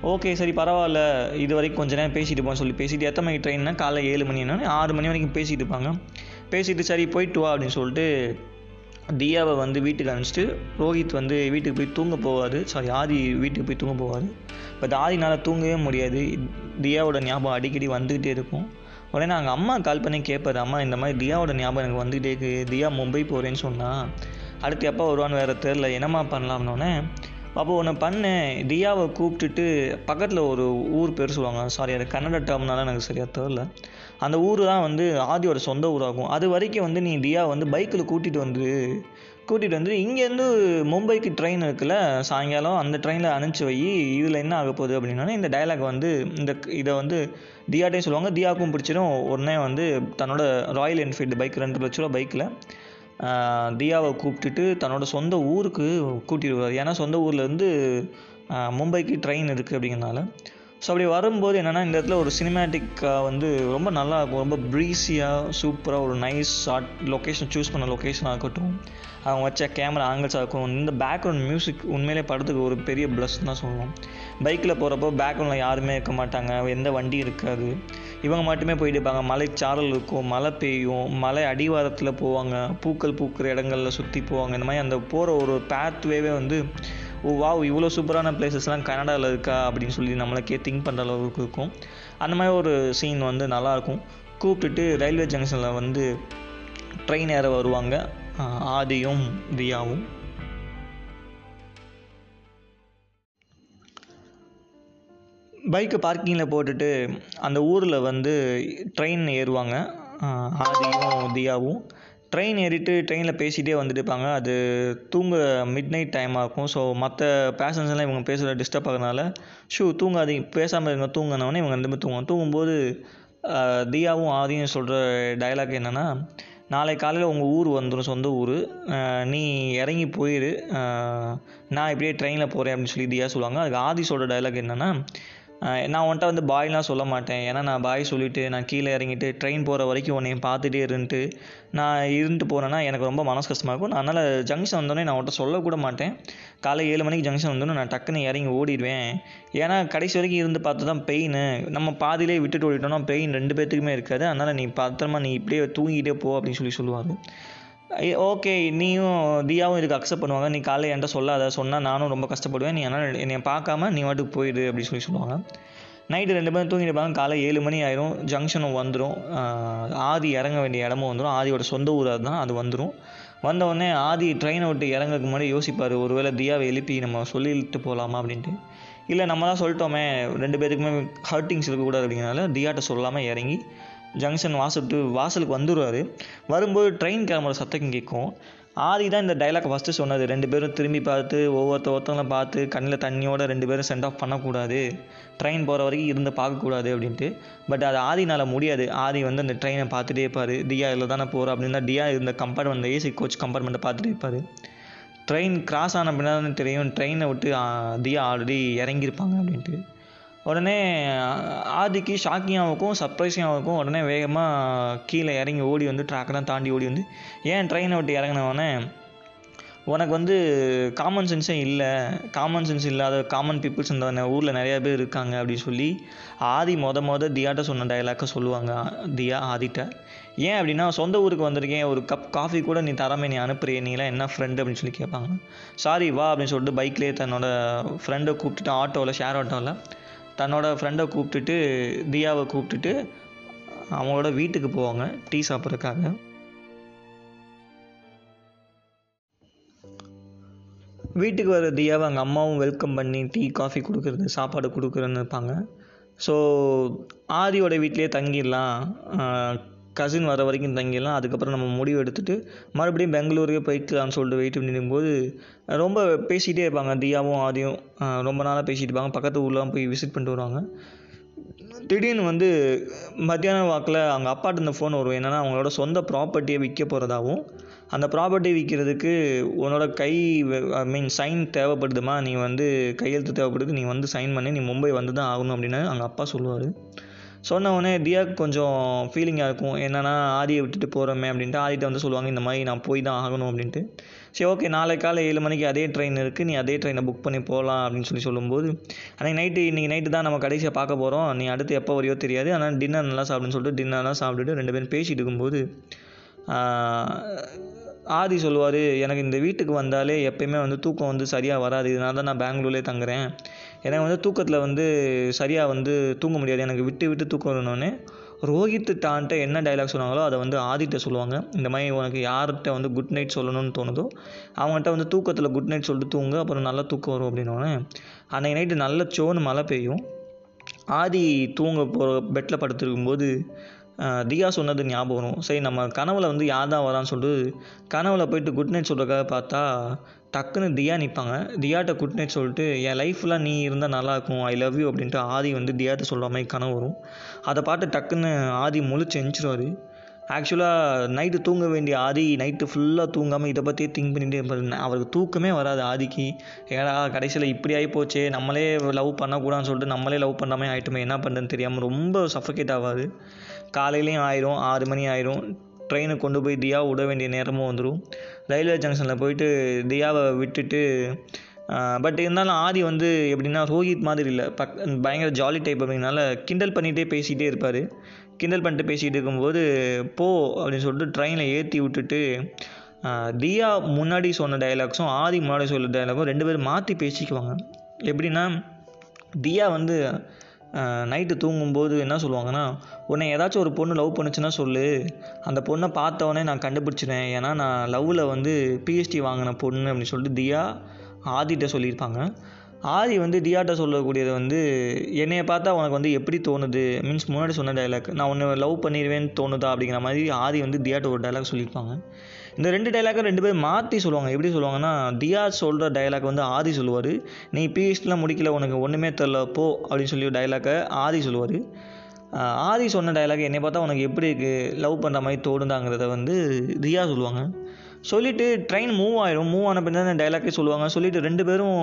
ஓகே சரி பரவாயில்ல. இது வரைக்கும் கொஞ்ச நேரம் பேசிட்டு போன்னு சொல்லி பேசிட்டு எத்தனை மணிக்கு ட்ரெயின்னா காலைல ஏழு மணி ஆறு மணி வரைக்கும் பேசிட்டு இருப்பாங்க. பேசிட்டு சரி போயிட்டு வா அப்படின்னு சொல்லிட்டு தியாவை வந்து வீட்டுக்கு அனுப்பிச்சிட்டு ரோஹித் வந்து வீட்டுக்கு போய் தூங்க போவார். சாரி ஆதி வீட்டுக்கு போய் தூங்க போவார். பட் ஆதினால் தூங்கவே முடியாது. தியாவோட ஞாபகம் அடிக்கடி வந்துக்கிட்டே இருக்கும். உடனே நாங்கள் அம்மா கால் பண்ணி கேட்பாரு அம்மா இந்த மாதிரி தியாவோட ஞாபகம் எனக்கு வந்துகிட்டே இருக்கு. தியா மும்பை போகிறேன்னு சொன்னால் அடுத்து எப்போ வருவான்னு வேறு தெரில என்னம்மா பண்ணலாம்னோடனே அப்போ ஒன்று பண்ணேன் தியாவை கூப்பிட்டுட்டு பக்கத்தில் ஒரு ஊர் பேர் சொல்லுவாங்க. சாரி அது கன்னட டேர்ம்னால எனக்கு சரியாக தெரில அந்த ஊர் தான் வந்து ஆதியோட சொந்த ஊராகும். அது வரைக்கும் வந்து நீ தியா வந்து பைக்கில் கூட்டிகிட்டு வந்து கூட்டிகிட்டு வந்து இங்கேருந்து மும்பைக்கு ட்ரெயின் இருக்குல்ல சாயங்காலம் அந்த ட்ரெயினில் அனுப்பிச்சி வை. இதில் என்ன ஆக போகுது? அப்படின்னா இந்த டைலாக் வந்து இந்த இதை வந்து தியாட்டையும் சொல்லுவாங்க. தியாவுக்கும் பிடிச்சிடும் உடனே வந்து தன்னோட ராயல் என்ஃபீல்டு பைக் ரெண்டு லட்ச ரூபா பைக்கில் தியாவை கூப்பிட்டுட்டு தன்னோட சொந்த ஊருக்கு கூட்டிட்டு வருவார். ஏன்னா சொந்த ஊர்லேருந்து மும்பைக்கு ட்ரெயின் இருக்குது அப்படிங்கிறனால ஸோ அப்படி வரும்போது என்னென்னா இந்த இடத்துல ஒரு சினிமேட்டிக்காக வந்து ரொம்ப நல்லா இருக்கும். ரொம்ப ப்ரீஸியாக சூப்பராக ஒரு நைஸ் ஷார்ட் லொக்கேஷன் சூஸ் பண்ண லொக்கேஷனாக இருக்கட்டும். அவங்க வச்ச கேமரா ஆங்கிள்ஸாக இருக்கும் இந்த பேக்ரவுண்ட் மியூசிக் உண்மையிலே படத்துக்கு ஒரு பெரிய ப்ளஸ் தான் சொல்லணும் பைக்கில் போகிறப்போ பேக்ரவுண்டில் யாருமே இருக்க மாட்டாங்க. எந்த வண்டி இருக்காது. இவங்க மட்டுமே போயிட்டு இருப்பாங்க. மலை சாரல் இருக்கும். மழை பெய்யும். மலை அடிவாரத்தில் போவாங்க. பூக்கள் பூக்கிற இடங்களில் சுற்றி போவாங்க. இந்த மாதிரி அந்த போகிற ஒரு பேத்வேவே வந்து ஓ வாவ் இவ்வளோ சூப்பரான பிளேசஸ்லாம் கனடாவில் இருக்கா? அப்படின்னு சொல்லி நம்மளுக்கே திங்க் பண்ணுற அளவுக்கு இருக்கும். அந்த மாதிரி ஒரு சீன் வந்து நல்லாயிருக்கும் கூப்பிட்டுட்டு ரயில்வே ஜங்ஷனில் வந்து ட்ரெயின் ஏற வருவாங்க. ஆதியும் தியாவும் பைக்கை பார்க்கிங்கில் போட்டுட்டு அந்த ஊரில் வந்து ட்ரெயின் ஏறுவாங்க. ஆதியும் தியாவும் ட்ரெயின் ஏறிட்டு ட்ரெயினில் பேசிகிட்டே வந்துட்டு இருப்பாங்க. அது தூங்க மிட் நைட் டைமாக இருக்கும். ஸோ மற்ற பேசஞ்சர்லாம் இவங்க பேசுகிற டிஸ்டர்ப் ஆகுறதுனால ஷூ தூங்காதீங்க. பேசாமல் இருங்க. தூங்கினவொடனே இவங்க ரெண்டு பேரும் தூங்குவாங்க. தூங்கும்போது தியாவும் ஆதியும் சொல்கிற டயலாக் என்னென்னா நாளை காலையில் உங்கள் ஊர் வந்துடும் சொந்த ஊர். நீ இறங்கி போயிடு நான் இப்படியே ட்ரெயினில் போகிறேன் அப்படின்னு சொல்லி தியா சொல்லுவாங்க. அதுக்கு ஆதி சொல்கிற டயலாக் என்னென்னா நான் உன்ட்ட வந்து பாய்லாம் சொல்ல மாட்டேன். ஏன்னா நான் பாய் சொல்லிவிட்டு நான் கீழே இறங்கிட்டு ட்ரெயின் போகிற வரைக்கும் உன்னை பார்த்துட்டே இருந்துட்டு நான் இருந்துட்டு போனேன்னா எனக்கு ரொம்ப மனசு கஷ்டமாக இருக்கும். நான் அதனால் ஜங்ஷன் வந்தோடனே நான் உன்ட்ட சொல்லக்கூட மாட்டேன். காலை ஏழு மணிக்கு ஜங்ஷன் வந்தோடனே நான் டக்குன்னு இறங்கி ஓடிடுவேன். ஏன்னா கடைசி வரைக்கும் இருந்து பார்த்து தான் பெயின் நம்ம பாதியிலே விட்டுட்டு ஓடிட்டோம்னா பெயின் ரெண்டு பேர்த்துக்குமே இருக்காது. அதனால் நீ பத்திரமா நீ இப்படியே தூங்கிட்டே போ அப்படின்னு சொல்லி சொல்லுவார். ஓகே நீயும் தியாவும் இதுக்கு அக்செப்ட் பண்ணுவாங்க. நீ காலையில் என்கிட்ட சொல்லாத. சொன்னால் நானும் ரொம்ப கஷ்டப்படுவேன். நீ ஆனால் என்னை பார்க்காம நீ வாட்டுக்கு போயிடு அப்படின்னு சொல்லி சொல்லுவாங்க. நைட்டு ரெண்டு பேரும் தூங்கிட்டு இருப்பாங்க. காலை ஏழு மணி ஆயிரும். ஜங்ஷனும் வந்துடும் ஆதி இறங்க வேண்டிய இடமும் வந்துடும் ஆதியோட சொந்த ஊர் அதுதான். அது வந்துடும் வந்த உடனே ஆதி ட்ரெயினை விட்டு இறங்குறதுக்கு முன்னாடி யோசிப்பார். ஒருவேளை தியாவை எழுப்பி நம்ம சொல்லிட்டு போகலாமா அப்படின்ட்டு. இல்லை நம்ம தான் சொல்லிட்டோமே. ரெண்டு பேருக்குமே ஹர்ட்டிங்ஸ் இருக்கக்கூடாது அப்படிங்கிறனால தியாட்ட சொல்லாமல் இறங்கி ஜங்ஷன் வாசல் வாசலுக்கு வந்துடுவார் வரும்போது ட்ரெயின் கிளம்புற சத்தம் கேட்கும் ஆதி தான் இந்த டைலாக் ஃபஸ்ட்டு சொன்னது ரெண்டு பேரும் திரும்பி பார்த்து ஒவ்வொருத்த ஒருத்தவங்களும் பார்த்து கண்ணில் தண்ணியோடு ரெண்டு பேரும் சென்ட் ஆஃப் பண்ணக்கூடாது. ட்ரெயின் போகிற வரைக்கும் இருந்து பார்க்கக்கூடாது அப்படின்ட்டு. பட் அது ஆதினால் முடியாது. ஆதி வந்து அந்த ட்ரெயினை பார்த்துட்டே இருப்பார். டியா இதில் தானே போகிறோம் அப்படின்னா டியா இந்த கம்பார்ட்மெண்ட் ஏசி கோச் கம்பார்ட்மெண்ட்டை பார்த்துட்டே இருப்பார். ட்ரெயின் கிராஸ் ஆன பின்னாடி தெரியும். ட்ரெயினை விட்டு தியா ஆல்ரெடி இறங்கியிருப்பாங்க அப்படின்ட்டு. உடனே ஆதிக்கு ஷாக்கிங்காகவும் சர்ப்ரைஸிங்காகவும் உடனே வேகமாக கீழே இறங்கி ஓடி வந்து ட்ராக்கெல்லாம் தாண்டி ஓடி வந்து ஏன் ட்ரெயினை விட்டு இறங்கினவொடனே உனக்கு வந்து காமன் சென்ஸே இல்லை. காமன் சென்ஸ் இல்லாத காமன் பீப்புள்ஸ் இந்த ஊரில் நிறையா பேர் இருக்காங்க அப்படின்னு சொல்லி ஆதி மொத மொத தியாட்ட சொன்ன டைலாக்கை சொல்லுவாங்க தியா ஆதிட்ட. ஏன் அப்படின்னா சொந்த ஊருக்கு வந்திருக்கேன் ஒரு கப் காஃபி கூட நீ தராமல் நீ அனுப்புறிய நீலாம் என்ன ஃப்ரெண்டு அப்படின்னு சொல்லி கேட்பாங்க சாரி வா அப்படின்னு சொல்லிட்டு பைக்லேயே தன்னோட ஃப்ரெண்டை கூப்பிட்டுட்டு ஆட்டோவில் ஷேர் ஆட்டோவில் தன்னோட ஃப்ரெண்டை கூப்பிட்டுட்டு தியாவை கூப்பிட்டுட்டு அவங்களோட வீட்டுக்கு போவாங்க டீ சாப்பிட்றதுக்காக. வீட்டுக்கு வர தியாவை அவங்க அம்மாவும் வெல்கம் பண்ணி டீ காஃபி கொடுக்குறது சாப்பாடு கொடுக்குறேன்னு இருப்பாங்க. ஸோ ஆதியோட வீட்லேயே தங்கிடலாம். கசின் வர வரைக்கும் தங்கிடலாம். அதுக்கப்புறம் நம்ம முடிவு எடுத்துட்டு மறுபடியும் பெங்களூருக்கே போய்க்கலாம்னு சொல்லிட்டு வெயிட் பண்ணிருக்கும்போது ரொம்ப பேசிகிட்டே இருப்பாங்க. தியாவும் ஆதியும் ரொம்ப நாளாக பேசிகிட்டு இருப்பாங்க. பக்கத்து ஊர்லாம் போய் விசிட் பண்ணிட்டு வருவாங்க. திடீர்னு வந்து மத்தியானம் வாக்கில் அவங்க அப்பாட்ட இந்த ஃபோன் வரும். என்னென்னா அவங்களோட சொந்த ப்ராப்பர்ட்டியை விற்க போகிறதாவும் அந்த ப்ராப்பர்ட்டி விற்கிறதுக்கு உன்னோட கை ஐ மீன் சைன் தேவைப்படுதுமா? நீ வந்து கையெழுத்து தேவைப்படுது. நீ வந்து சைன் பண்ணி. நீ மும்பை வந்து தான் ஆகணும் அப்படின்னு அவங்க அப்பா சொல்லுவார். சொன்னவொடனே உடனே கொஞ்சம் ஃபீலிங்காக இருக்கும். என்னென்னா ஆதியை விட்டுட்டு போகிறோமே அப்படின்ட்டு ஆதிட்ட வந்து சொல்லுவாங்க இந்த மாதிரி நான் போய் தான் ஆகணும் அப்படின்ட்டு. சரி ஓகே நாளை காலை ஏழு மணிக்கு அதே ட்ரெயின் இருக்குது நீ அதே ட்ரெயினை புக் பண்ணி போகலாம் அப்படின்னு சொல்லி சொல்லும்போது அன்றைக்கி நைட்டு இன்றைக்கி நைட்டு தான் நம்ம கடைசியாக பார்க்க போகிறோம் நீ அடுத்து எப்போ வரையோ தெரியாது. ஆனால் டின்னர் நல்லா சாப்பிடுன்னு சொல்லிட்டு டின்னர்லாம் சாப்பிட்டுட்டு ரெண்டு பேரும் பேசிட்டு இருக்கும்போது ஆதி சொல்லுவார் எனக்கு இந்த வீட்டுக்கு வந்தாலே எப்பயுமே வந்து தூக்கம் வந்து சரியாக வராது. இதனால தான் நான் பெங்களூர்லேயே தங்குறேன். எனக்கு வந்து தூக்கத்தில் வந்து சரியாக வந்து தூங்க முடியாது. எனக்கு விட்டு விட்டு தூக்கம் வரணுன்னே ரோஹித் டான்ட்ட என்ன டைலாக் சொன்னாங்களோ அதை வந்து ஆதிட்ட சொல்லுவாங்க. இந்த மாதிரி உனக்கு யார்கிட்ட வந்து குட் நைட் சொல்லணும்னு தோணுதோ அவங்ககிட்ட வந்து தூக்கத்தில் குட் நைட் சொல்லிட்டு தூங்க அப்புறம் நல்லா தூக்கம் வரும் அப்படின்னோடனே அன்றைக்கி நைட்டு நல்ல சோன்னு மழை பெய்யும். ஆதி தூங்க போகிற பெட்டில் படுத்துருக்கும்போது தியா சொன்னது ஞாபகம் வரும். சரி நம்ம கனவுல வந்து யார் தான் வரான்னு சொல்லிட்டு கனவுல போயிட்டு குட் நைட் சொல்கிறக்காக பார்த்தா டக்குன்னு தியா நிற்பாங்க தியாட்ட குட் நைட் சொல்லிட்டு என் லைஃப்பில் நீ இருந்தால் நல்லாயிருக்கும் ஐ லவ் யூ அப்படின்ட்டு ஆதி வந்து தியாட்ட சொல்கிற மாதிரி கனவு வரும். அதை பார்த்து டக்குன்னு ஆதி முழிச்சு எஞ்சிருவார் ஆக்சுவலாக நைட்டு தூங்க வேண்டிய ஆதி நைட்டு ஃபுல்லாக தூங்காமல் இதை பற்றியே திங்க் பண்ணிகிட்டே அவருக்கு தூக்கமே வராது ஆதிக்கு. ஏடா கடைசியில் இப்படி ஆகி போச்சே. நம்மளே லவ் பண்ணக்கூடாதுன்னு சொல்லிட்டு நம்மளே லவ் பண்ணாமே ஆகிட்டுமே என்ன பண்ணுறதுன்னு தெரியாமல் ரொம்ப சஃபகேட் ஆகாது காலையிலையும் ஆயிரும் ஆறு மணி ஆயிரும். ட்ரெயினை கொண்டு போய் தியா விட வேண்டிய நேரமும் வந்துடும் ரயில்வே ஜங்ஷனில் போயிட்டு தியாவை விட்டுட்டு பட் இருந்தாலும் ஆதி வந்து எப்படின்னா ரோஹித் மாதிரி இல்லை. பக் பயங்கர ஜாலி டைப் அப்படிங்கனால கிண்டல் பண்ணிகிட்டே பேசிகிட்டே இருப்பார். கிண்டல் பண்ணிட்டு பேசிகிட்டு இருக்கும்போது போ அப்படின்னு சொல்லிட்டு ட்ரெயினில் ஏற்றி விட்டுட்டு தியா முன்னாடி சொன்ன டைலாக்ஸும் ஆதி முன்னாடி சொல்ல டைலாக்கும் ரெண்டு பேரும் மாற்றி பேசிக்குவாங்க. எப்படின்னா தியா வந்து நைட்டு தூங்கும்போது என்ன சொல்லுவாங்கன்னா உன்னை ஏதாச்சும் ஒரு பொண்ணு லவ் பண்ணுச்சுன்னா சொல்லு. அந்த பொண்ணை பார்த்தவொடனே நான் கண்டுபிடிச்சிடுவேன். ஏன்னா நான் லவ்வில் வந்து பிஹெச்டி வாங்கின பொண்ணு அப்படின்னு சொல்லிட்டு தியா ஆதிட்ட சொல்லியிருப்பாங்க. ஆதி வந்து தியாட்ட சொல்லக்கூடியது வந்து என்னையை பார்த்தா உனக்கு வந்து எப்படி தோணுது? மீன்ஸ் முன்னாடி சொன்ன டைலாக் நான் உன்னை லவ் பண்ணிடுவேன்னு தோணுதா? அப்படிங்கிற மாதிரி ஆதி வந்து தியாட்ட ஒரு டைலாக் சொல்லியிருப்பாங்க. இந்த ரெண்டு டைலாக்கை ரெண்டு பேரும் மாற்றி சொல்லுவாங்க. எப்படி சொல்லுவாங்கன்னா தியா சொல்கிற டைலாக் வந்து ஆதி சொல்லுவார். நீ பிஹெச்டிலாம் முடிக்கல உனக்கு ஒன்றுமே தெரில போ அப்படின்னு சொல்லி டைலாக்கை ஆதி சொல்லுவார். ஆதி சொன்ன டைலாக் என்னை பார்த்தா உனக்கு எப்படி இருக்குது லவ் பண்ணுற மாதிரி தோணுதாங்கிறத வந்து தியா சொல்லுவாங்க. சொல்லிவிட்டு ட்ரெயின் மூவ் ஆயிரும். மூவ் ஆன பின்னாடி அந்த டைலாக்கே சொல்லுவாங்க. சொல்லிவிட்டு ரெண்டு பேரும்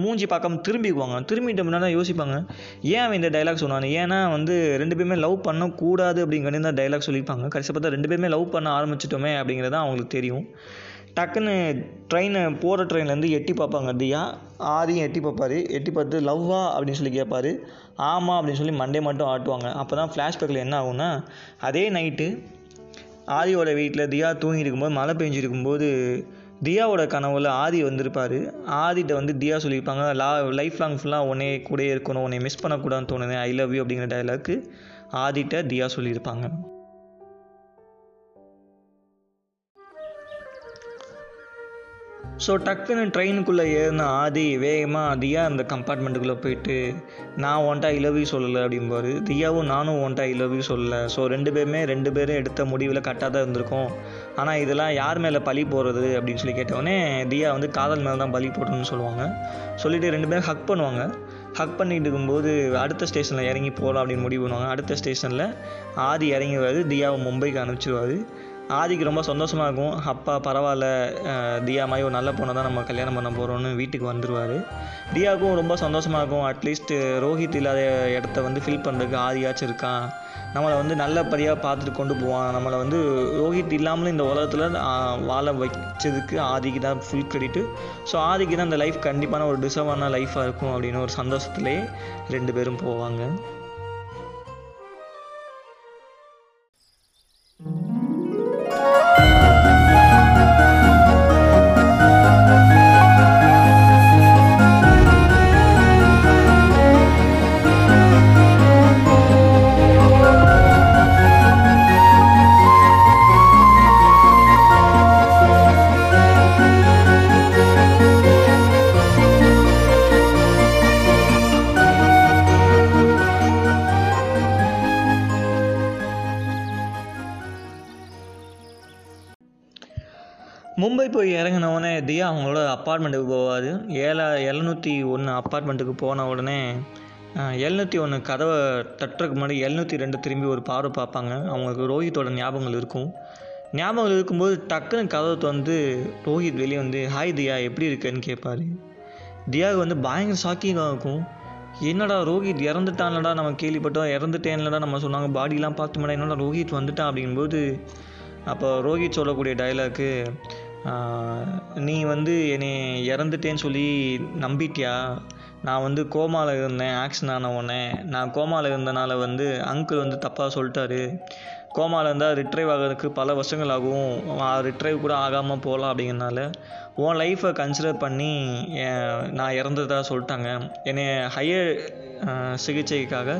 மூஞ்சி பார்க்காம திரும்பிக்குவாங்க. திரும்பிட்ட முன்னாடி தான் யோசிப்பாங்க. ஏன் அவன் இந்த டைலாக் சொன்னான் ஏன்னா வந்து ரெண்டு பேருமே லவ் பண்ணக்கூடாது அப்படிங்கிறது தான் டைலாக் சொல்லியிருப்பாங்க. கடைசி பார்த்தா ரெண்டு பேருமே லவ் பண்ண ஆரம்பிச்சிட்டோமே அப்படிங்கிறது தான் அவங்களுக்கு தெரியும். டக்குன்னு ட்ரெயினை போகிற ட்ரெயின்லேருந்து எட்டி பார்ப்பாங்க. தியா ஆதியும் எட்டி பார்ப்பாரு. எட்டி பார்த்து லவ்வா அப்படின்னு சொல்லி கேட்பாரு. ஆமாம் அப்படின்னு சொல்லி மண்டே மட்டும் ஆட்டுவாங்க. அப்போ தான் ஃப்ளாஷ்பேக்கில் என்ன ஆகும்னா அதே நைட்டு ஆதியோட வீட்டில் தியா தூங்கி இருக்கும்போது மழை பெஞ்சிருக்கும்போது தியாவோட கனவுல ஆதி வந்திருப்பார். ஆதிட்ட வந்து தியா சொல்லியிருப்பாங்க லா லைஃப் லாங் ஃபுல்லாக உன்னே கூட இருக்கணும் உன்னை மிஸ் பண்ணக்கூடாதுன்னு தோணுது ஐ லவ் யூ அப்படிங்கிற டைலாக்கு ஆதிட்ட தியா சொல்லியிருப்பாங்க. ஸோ டக்குன்னு ட்ரெயினுக்குள்ளே ஏறின ஆதி வேகமாக தியா அந்த கம்பார்ட்மெண்ட்டுக்குள்ளே போயிட்டு நான் ஒன்ட்டா ஐ லவ் யூ சொல்லலை அப்படிம்பாரு. தியாவும் நானும் ஒன்ட்டா ஐ லவ் யூ சொல்லலை. ஸோ ரெண்டு பேருமே ரெண்டு பேரும் எடுத்த முடிவில் கரெக்டாக தான் இருந்திருக்கோம். ஆனால் இதெல்லாம் யார் மேலே பழி போடுறது அப்படின்னு சொல்லி கேட்டவுடனே தியா வந்து காதல் மேலே தான் பழி போடணும்னு சொல்லுவாங்க. சொல்லிவிட்டு ரெண்டு பேரும் ஹக் பண்ணுவாங்க. ஹக் பண்ணிட்டு இருக்கும்போது அடுத்த ஸ்டேஷனில் இறங்கி போகலாம் அப்படின்னு முடிவு பண்ணுவாங்க. அடுத்த ஸ்டேஷனில் ஆதி இறங்கிடுவார் தியாவை மும்பைக்கு அனுப்பிச்சிடுவாரு ஆதிக்கு ரொம்ப சந்தோஷமாக இருக்கும். அப்பா பரவாயில்ல தியா மாதிரி ஒரு நல்ல பொண்ணை தான் நம்ம கல்யாணம் பண்ண போகிறோம்னு வீட்டுக்கு வந்துடுவார் தியாவுக்கும் ரொம்ப சந்தோஷமாக இருக்கும். அட்லீஸ்ட் ரோஹித் இல்லாத இடத்த வந்து ஃபில் பண்ணுறதுக்கு ஆதியாச்சும் இருக்கான். நம்மளை வந்து நல்லபடியாக பார்த்துட்டு கொண்டு போவான். நம்மளை வந்து ரோஹித் இல்லாமலும் இந்த உலகத்தில் வாழ வச்சதுக்கு ஆதிக்கு தான் ஃபுல் கிரெடிட்டு ஸோ ஆதிக்கு தான் இந்த லைஃப் கண்டிப்பான ஒரு டிசர்வான லைஃபாக இருக்கும் அப்படின்னு ஒரு சந்தோஷத்துலேயே ரெண்டு பேரும் போவாங்க. அப்பார்ட்மெண்ட்டுக்கு போன உடனே எழுநூற்றி ஒன்று கதவை தட்டுறதுக்கு முன்னாடி எழுநூற்றி ரெண்டு திரும்பி ஒரு பார்வை பார்ப்பாங்க. அவங்களுக்கு ரோஹித்தோட ஞாபகங்கள் இருக்கும். ஞாபகங்கள் இருக்கும்போது டக்குன்னு கதவை திறந்து ரோஹித் வெளியே வந்து ஹாய் தியா எப்படி இருக்குன்னு கேட்பாரு. தியாவுக்கு வந்து பயங்கர ஷாக்கிங்காக இருக்கும். என்னடா ரோஹித் இறந்துட்டான்லடா நம்ம கேள்விப்பட்டோம். இறந்துட்டேன்லடா நம்ம சொன்னாங்க. பாடிலாம் பார்த்தோம்டா என்னடா ரோஹித் வந்துட்டான்? அப்படிங்கும்போது அப்போ ரோஹித் சொல்லக்கூடிய டைலாக்கு நீ வந்து என்னை இறந்துட்டேன்னு சொல்லி நம்பிட்டியா? நான் வந்து கோமாவில் இருந்தேன் ஆக்ஷன் ஆன உடனே. நான் கோமாவில் இருந்தனால வந்து அங்கிள் வந்து தப்பாக சொல்லிட்டாரு. கோமாவில் இருந்தால் ரிட்ரைவ் ஆகிறதுக்கு பல வருஷங்கள் ஆகும் ரிட்ரைவ் கூட ஆகாமல் போகலாம் அப்படிங்கிறனால உன் லைஃப்பை கன்சிடர் பண்ணி நான் இறந்ததாக சொல்லிட்டாங்க. என்னை ஹையர் சிகிச்சைக்காக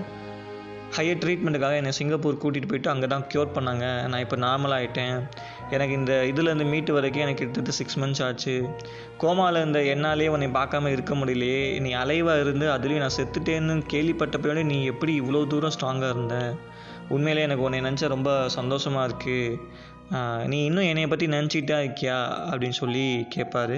ஹையர் ட்ரீட்மெண்ட்டுக்காக என்னை சிங்கப்பூர் கூட்டிகிட்டு போயிட்டு அங்கே தான் க்யூர் பண்ணாங்க. நான் இப்போ நார்மல் ஆகிட்டேன் எனக்கு இந்த இதுலேருந்து மீட்டு வரைக்கும் எனக்கு கிட்டத்தட்ட சிக்ஸ் மந்த்ஸ் ஆச்சு. கோமாவில் இருந்த என்னாலே உன்னை பார்க்காம இருக்க முடியலையே. நீ அலைவாக இருந்து அதுலேயும் நான் செத்துட்டேன்னு கேள்விப்பட்டப்போட நீ எப்படி இவ்வளோ தூரம் ஸ்ட்ராங்காக இருந்த? உண்மையிலே எனக்கு உன்னை நினச்சா ரொம்ப சந்தோஷமாக இருக்குது நீ இன்னும் என்னையை பற்றி நினச்சிட்டா இருக்கியா? அப்படின்னு சொல்லி கேட்பாரு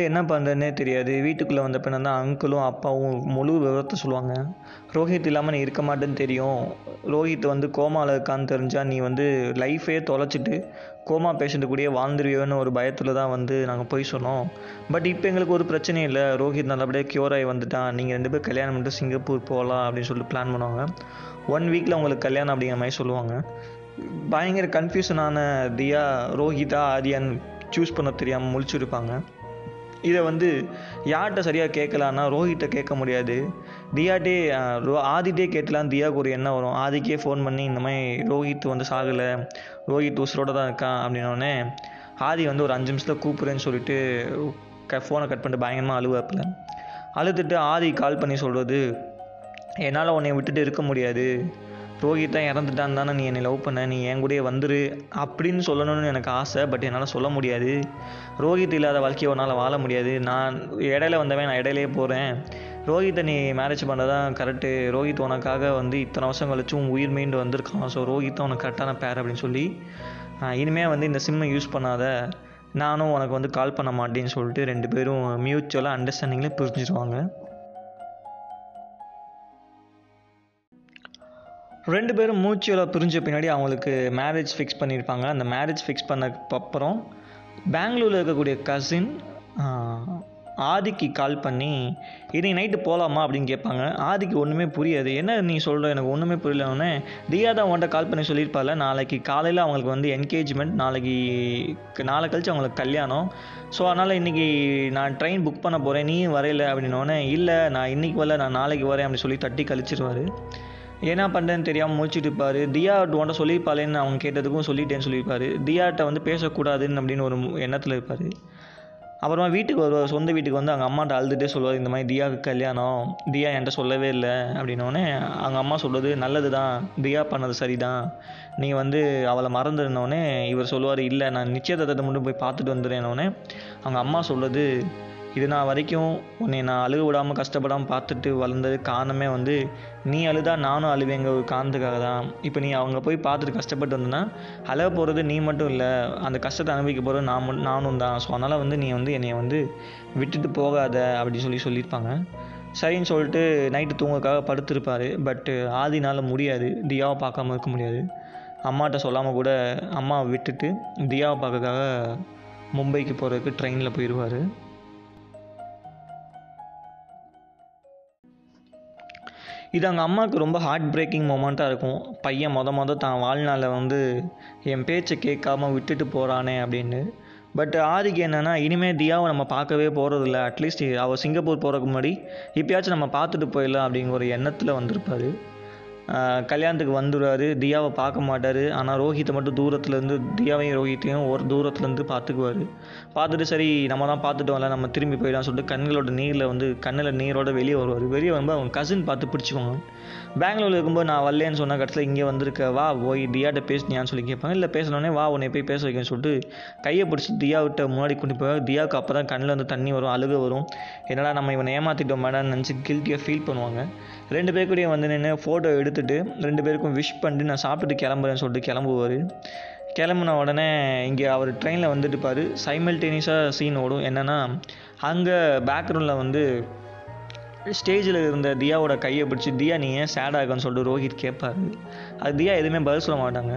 வந்து என்ன பண்ணுறதுனே தெரியாது. வீட்டுக்குள்ளே வந்த பின்னா தான் அங்கிளும் அப்பாவும் முழு விவரத்தை சொல்லுவாங்க. ரோஹித் இல்லாமல் நீ இருக்க மாட்டேன்னு தெரியும். ரோஹித் வந்து கோமாவில் இருக்கான்னு தெரிஞ்சால் நீ வந்து லைஃபே தொலைச்சிட்டு கோமா பேஷண்ட்டு கூடயே வாழ்ந்துருவியோன்னு ஒரு பயத்தில் தான் வந்து நாங்கள் போய் சொன்னோம். பட் இப்போ எங்களுக்கு ஒரு பிரச்சனையும் இல்லை. ரோஹித் நல்லபடியாக க்யூர் ஆகி வந்துட்டான். நீங்கள் ரெண்டு பேரும் கல்யாணம் பண்ணிட்டு சிங்கப்பூர் போகலாம் அப்படின்னு சொல்லிட்டு பிளான் பண்ணுவாங்க. ஒன் வீக்கில் உங்களுக்கு கல்யாணம் அப்படிங்கிற மாதிரி சொல்லுவாங்க. பயங்கர கன்ஃபியூஷனான தியா ரோஹிதா ஆரியான்னு சூஸ் பண்ண தெரியாமல் முழிச்சிருப்பாங்க. இதை வந்து யார்கிட்ட சரியாக கேட்கலான்னா ரோஹித்தை கேட்க முடியாது. தியாட்டே ரோ ஆதிட்டே கேட்டலாம் தியாவுக்கு ஒரு எண்ணம் வரும்? ஆதிக்கே ஃபோன் பண்ணி இந்த மாதிரி ரோஹித் வந்து சாகலை ரோஹித் உசுரோட தான் இருக்கான் அப்படின்னோடனே ஆதி வந்து ஒரு அஞ்சு நிமிஷத்தில் கூப்பிட்றேன்னு சொல்லிட்டு க ஃபோனை கட் பண்ணிட்டு பயங்கரமாக அழுவாப்பில். அழுதுட்டு ஆதி கால் பண்ணி சொல்கிறது என்னால் உன்னை விட்டுட்டு இருக்க முடியாது. ரோஹித் தான் இறந்துட்டான் தானே நீ என்னை லவ் பண்ண. நீ என் கூடயே வந்துரு அப்படின்னு சொல்லணும்னு எனக்கு ஆசை பட் என்னால் சொல்ல முடியாது. ரோஹித் இல்லாத வாழ்க்கையை உன்னால் வாழ முடியாது. நான் இடையில வந்தவன் நான் இடையிலே போகிறேன் ரோஹித்தை நீ மேரேஜ் பண்ணதான் கரெக்டு ரோஹித் உனக்காக வந்து இத்தனை வருஷம் கழிச்சும் உயிர் மீண்டு வந்திருக்கான். ஸோ ரோஹித் தான் உனக்கு கரெக்டான பேர் அப்படின்னு சொல்லி இனிமேல் வந்து இந்த சிம்மை யூஸ் பண்ணாத. நானும் உனக்கு வந்து கால் பண்ண மாட்டேன்னு சொல்லிட்டு ரெண்டு பேரும் மியூச்சுவலாக அண்டர்ஸ்டாண்டிங்கில் பிரிஞ்சிருவாங்க. ரெண்டு பேரும் மூச்சுவலாக பிரிஞ்ச பின்னாடி அவங்களுக்கு மேரேஜ் ஃபிக்ஸ் பண்ணியிருப்பாங்க. அந்த மேரேஜ் ஃபிக்ஸ் பண்ணதுக்கு அப்புறம் பெங்களூரில் இருக்கக்கூடிய கசின் ஆதிக்கு கால் பண்ணி இன்னைக்கு நைட்டு போகலாமா அப்படின்னு கேட்பாங்க. ஆதிக்கு ஒன்றுமே புரியாது. என்ன நீ சொல்கிற எனக்கு ஒன்றுமே புரியலன்னே தியா தான் உன்கிட்ட கால் பண்ணி சொல்லியிருப்பால. நாளைக்கு காலையில் அவங்களுக்கு வந்து என்கேஜ்மெண்ட் நாளைக்கு நாளை கழிச்சு அவங்களுக்கு கல்யாணம். ஸோ அதனால் இன்றைக்கி நான் ட்ரெயின் புக் பண்ண போகிறேன் நீ வரையில அப்படின்னோடனே இல்லை நான் இன்றைக்கி வரல. நான் நாளைக்கு வரேன் அப்படின்னு சொல்லி தட்டி கழிச்சிருவார். என்ன பண்ணுறேன்னு தெரியாமல் முடிச்சுட்டு இருப்பார் தியா உன்ட்ட சொல்லியிருப்பாளேன்னு அவங்க கேட்டதுக்கும் சொல்லிட்டேன்னு சொல்லியிருப்பார். தியாட்ட வந்து பேசக்கூடாதுன்னு அப்படின்னு ஒரு எண்ணத்தில் இருப்பார். அப்புறமா வீட்டுக்கு வருவார் சொந்த வீட்டுக்கு வந்து அவங்க அம்மாட்ட அழுதுகிட்டே சொல்லுவார் இந்த மாதிரி தியாவுக்கு கல்யாணம் தியா என்கிட்ட சொல்லவே இல்லை அப்படின்னோடனே அவங்க அம்மா சொல்கிறது நல்லது தான் தியா பண்ணது சரி தான் நீ வந்து அவளை மறந்துருந்தோடனே இவர் சொல்லுவார் இல்லை நான் நிச்சயதார்த்தத்தை மட்டும் போய் பார்த்துட்டு வந்துடுறேன்னொடனே அவங்க அம்மா சொல்கிறது இது நான் வரைக்கும் உன்னை நான் அழுக விடாமல் கஷ்டப்படாமல் பார்த்துட்டு வளர்ந்தது காரணமே வந்து நீ அழுதா நானும் அழுவேங்க ஒரு காரணத்துக்காக தான். இப்போ நீ அவங்க போய் பார்த்துட்டு கஷ்டப்பட்டு வந்தேன்னா அழக போகிறது நீ மட்டும் இல்லை அந்த கஷ்டத்தை அனுபவிக்க போகிறது நான் நானும் தான். ஸோ அதனால் வந்து நீ வந்து என்னை வந்து விட்டுட்டு போகாத அப்படின்னு சொல்லி சொல்லியிருப்பாங்க. சரின்னு சொல்லிட்டு நைட்டு தூங்கக்காக படுத்திருப்பார். பட்டு ஆதினால் முடியாது. தியாவை பார்க்காம இருக்க முடியாது. அம்மாட்ட சொல்லாமல் கூட அம்மாவை விட்டுட்டு தியாவை பார்க்கறதுக்காக மும்பைக்கு போகிறதுக்கு ட்ரெயினில் போயிடுவார் இது அவங்க அம்மாவுக்கு ரொம்ப ஹார்ட் பிரேக்கிங் மூமெண்ட்டாக இருக்கும். பையன் மொத மொதல் தான் வாழ்நாளில் வந்து என் பேச்சை கேட்காம விட்டுட்டு போகிறானே அப்படின்னு. பட் ஆதிக்கு என்னென்னா இனிமேல் தியாவை நம்ம பார்க்கவே போகிறதில்ல அட்லீஸ்ட் அவள் சிங்கப்பூர் போகிறதுக்கு முன்னாடி இப்போயாச்சும் நம்ம பார்த்துட்டு போயிடலாம் அப்படிங்கிற ஒரு எண்ணத்தில் வந்திருப்பாரு. கல்யாணத்துக்கு வந்துடுவார். தியாவை பார்க்க மாட்டார். ஆனால் ரோஹித்தை மட்டும் தூரத்துலேருந்து தியாவையும் ரோஹித்தையும் ஒரு தூரத்துலேருந்து பார்த்துக்குவார். பார்த்துட்டு சரி நம்ம தான் பார்த்துட்டு வரல நம்ம திரும்பி போயிடலாம் சொல்லிட்டு கண்களோட நீரில் வந்து கண்ணில் நீரோட வெளியே வருவார். வெளியே வரும்போது அவங்க கசின் பார்த்து பிடிச்சிக்குவாங்க. பெங்களூரில் இருக்கும்போது நான் வரலேன்னு சொன்ன கட்டத்தில் இங்கே வந்திருக்க வா போய் தியாட்ட பேசினியான்னு சொல்லி கேட்பாங்க. இல்லை பேசினோடனே வா உன்னை போய் பேச வைக்கன்னு சொல்லிட்டு கையை பிடிச்சி தியா விட்ட முன்னாடி கொண்டு போய் தியாவுக்கு அப்போ தான் கண்ணில் வந்து தண்ணி வரும் அழுக வரும். என்னடா நம்ம இவனை ஏமாற்றிட்டோம் மேடம் நினச்சி கில்ட்டியாக ஃபீல் பண்ணுவாங்க. ரெண்டு பேர் கூடயும் வந்து நின்று ஃபோட்டோ எடுத்துகிட்டு ரெண்டு பேருக்கும் விஷ் பண்ணிட்டு நான் சாப்பிட்டுட்டு கிளம்புறேன்னு சொல்லிட்டு கிளம்புவார். கிளம்புன உடனே இங்கே அவர் ட்ரெயினில் வந்துட்டு இருப்பார். சைமல்டேனியஸாக சீன் ஓடும். என்னென்னா அங்கே பேக்ரவுண்டில் வந்து ஸ்டேஜில் இருந்த தியாவோட கையை பிடிச்சி தியா நீ ஏன் சேடாக இருக்கன்னு சொல்லிட்டு ரோஹித் கேட்பாரு. அது தியா எதுவுமே பதில் சொல்ல மாட்டாங்க.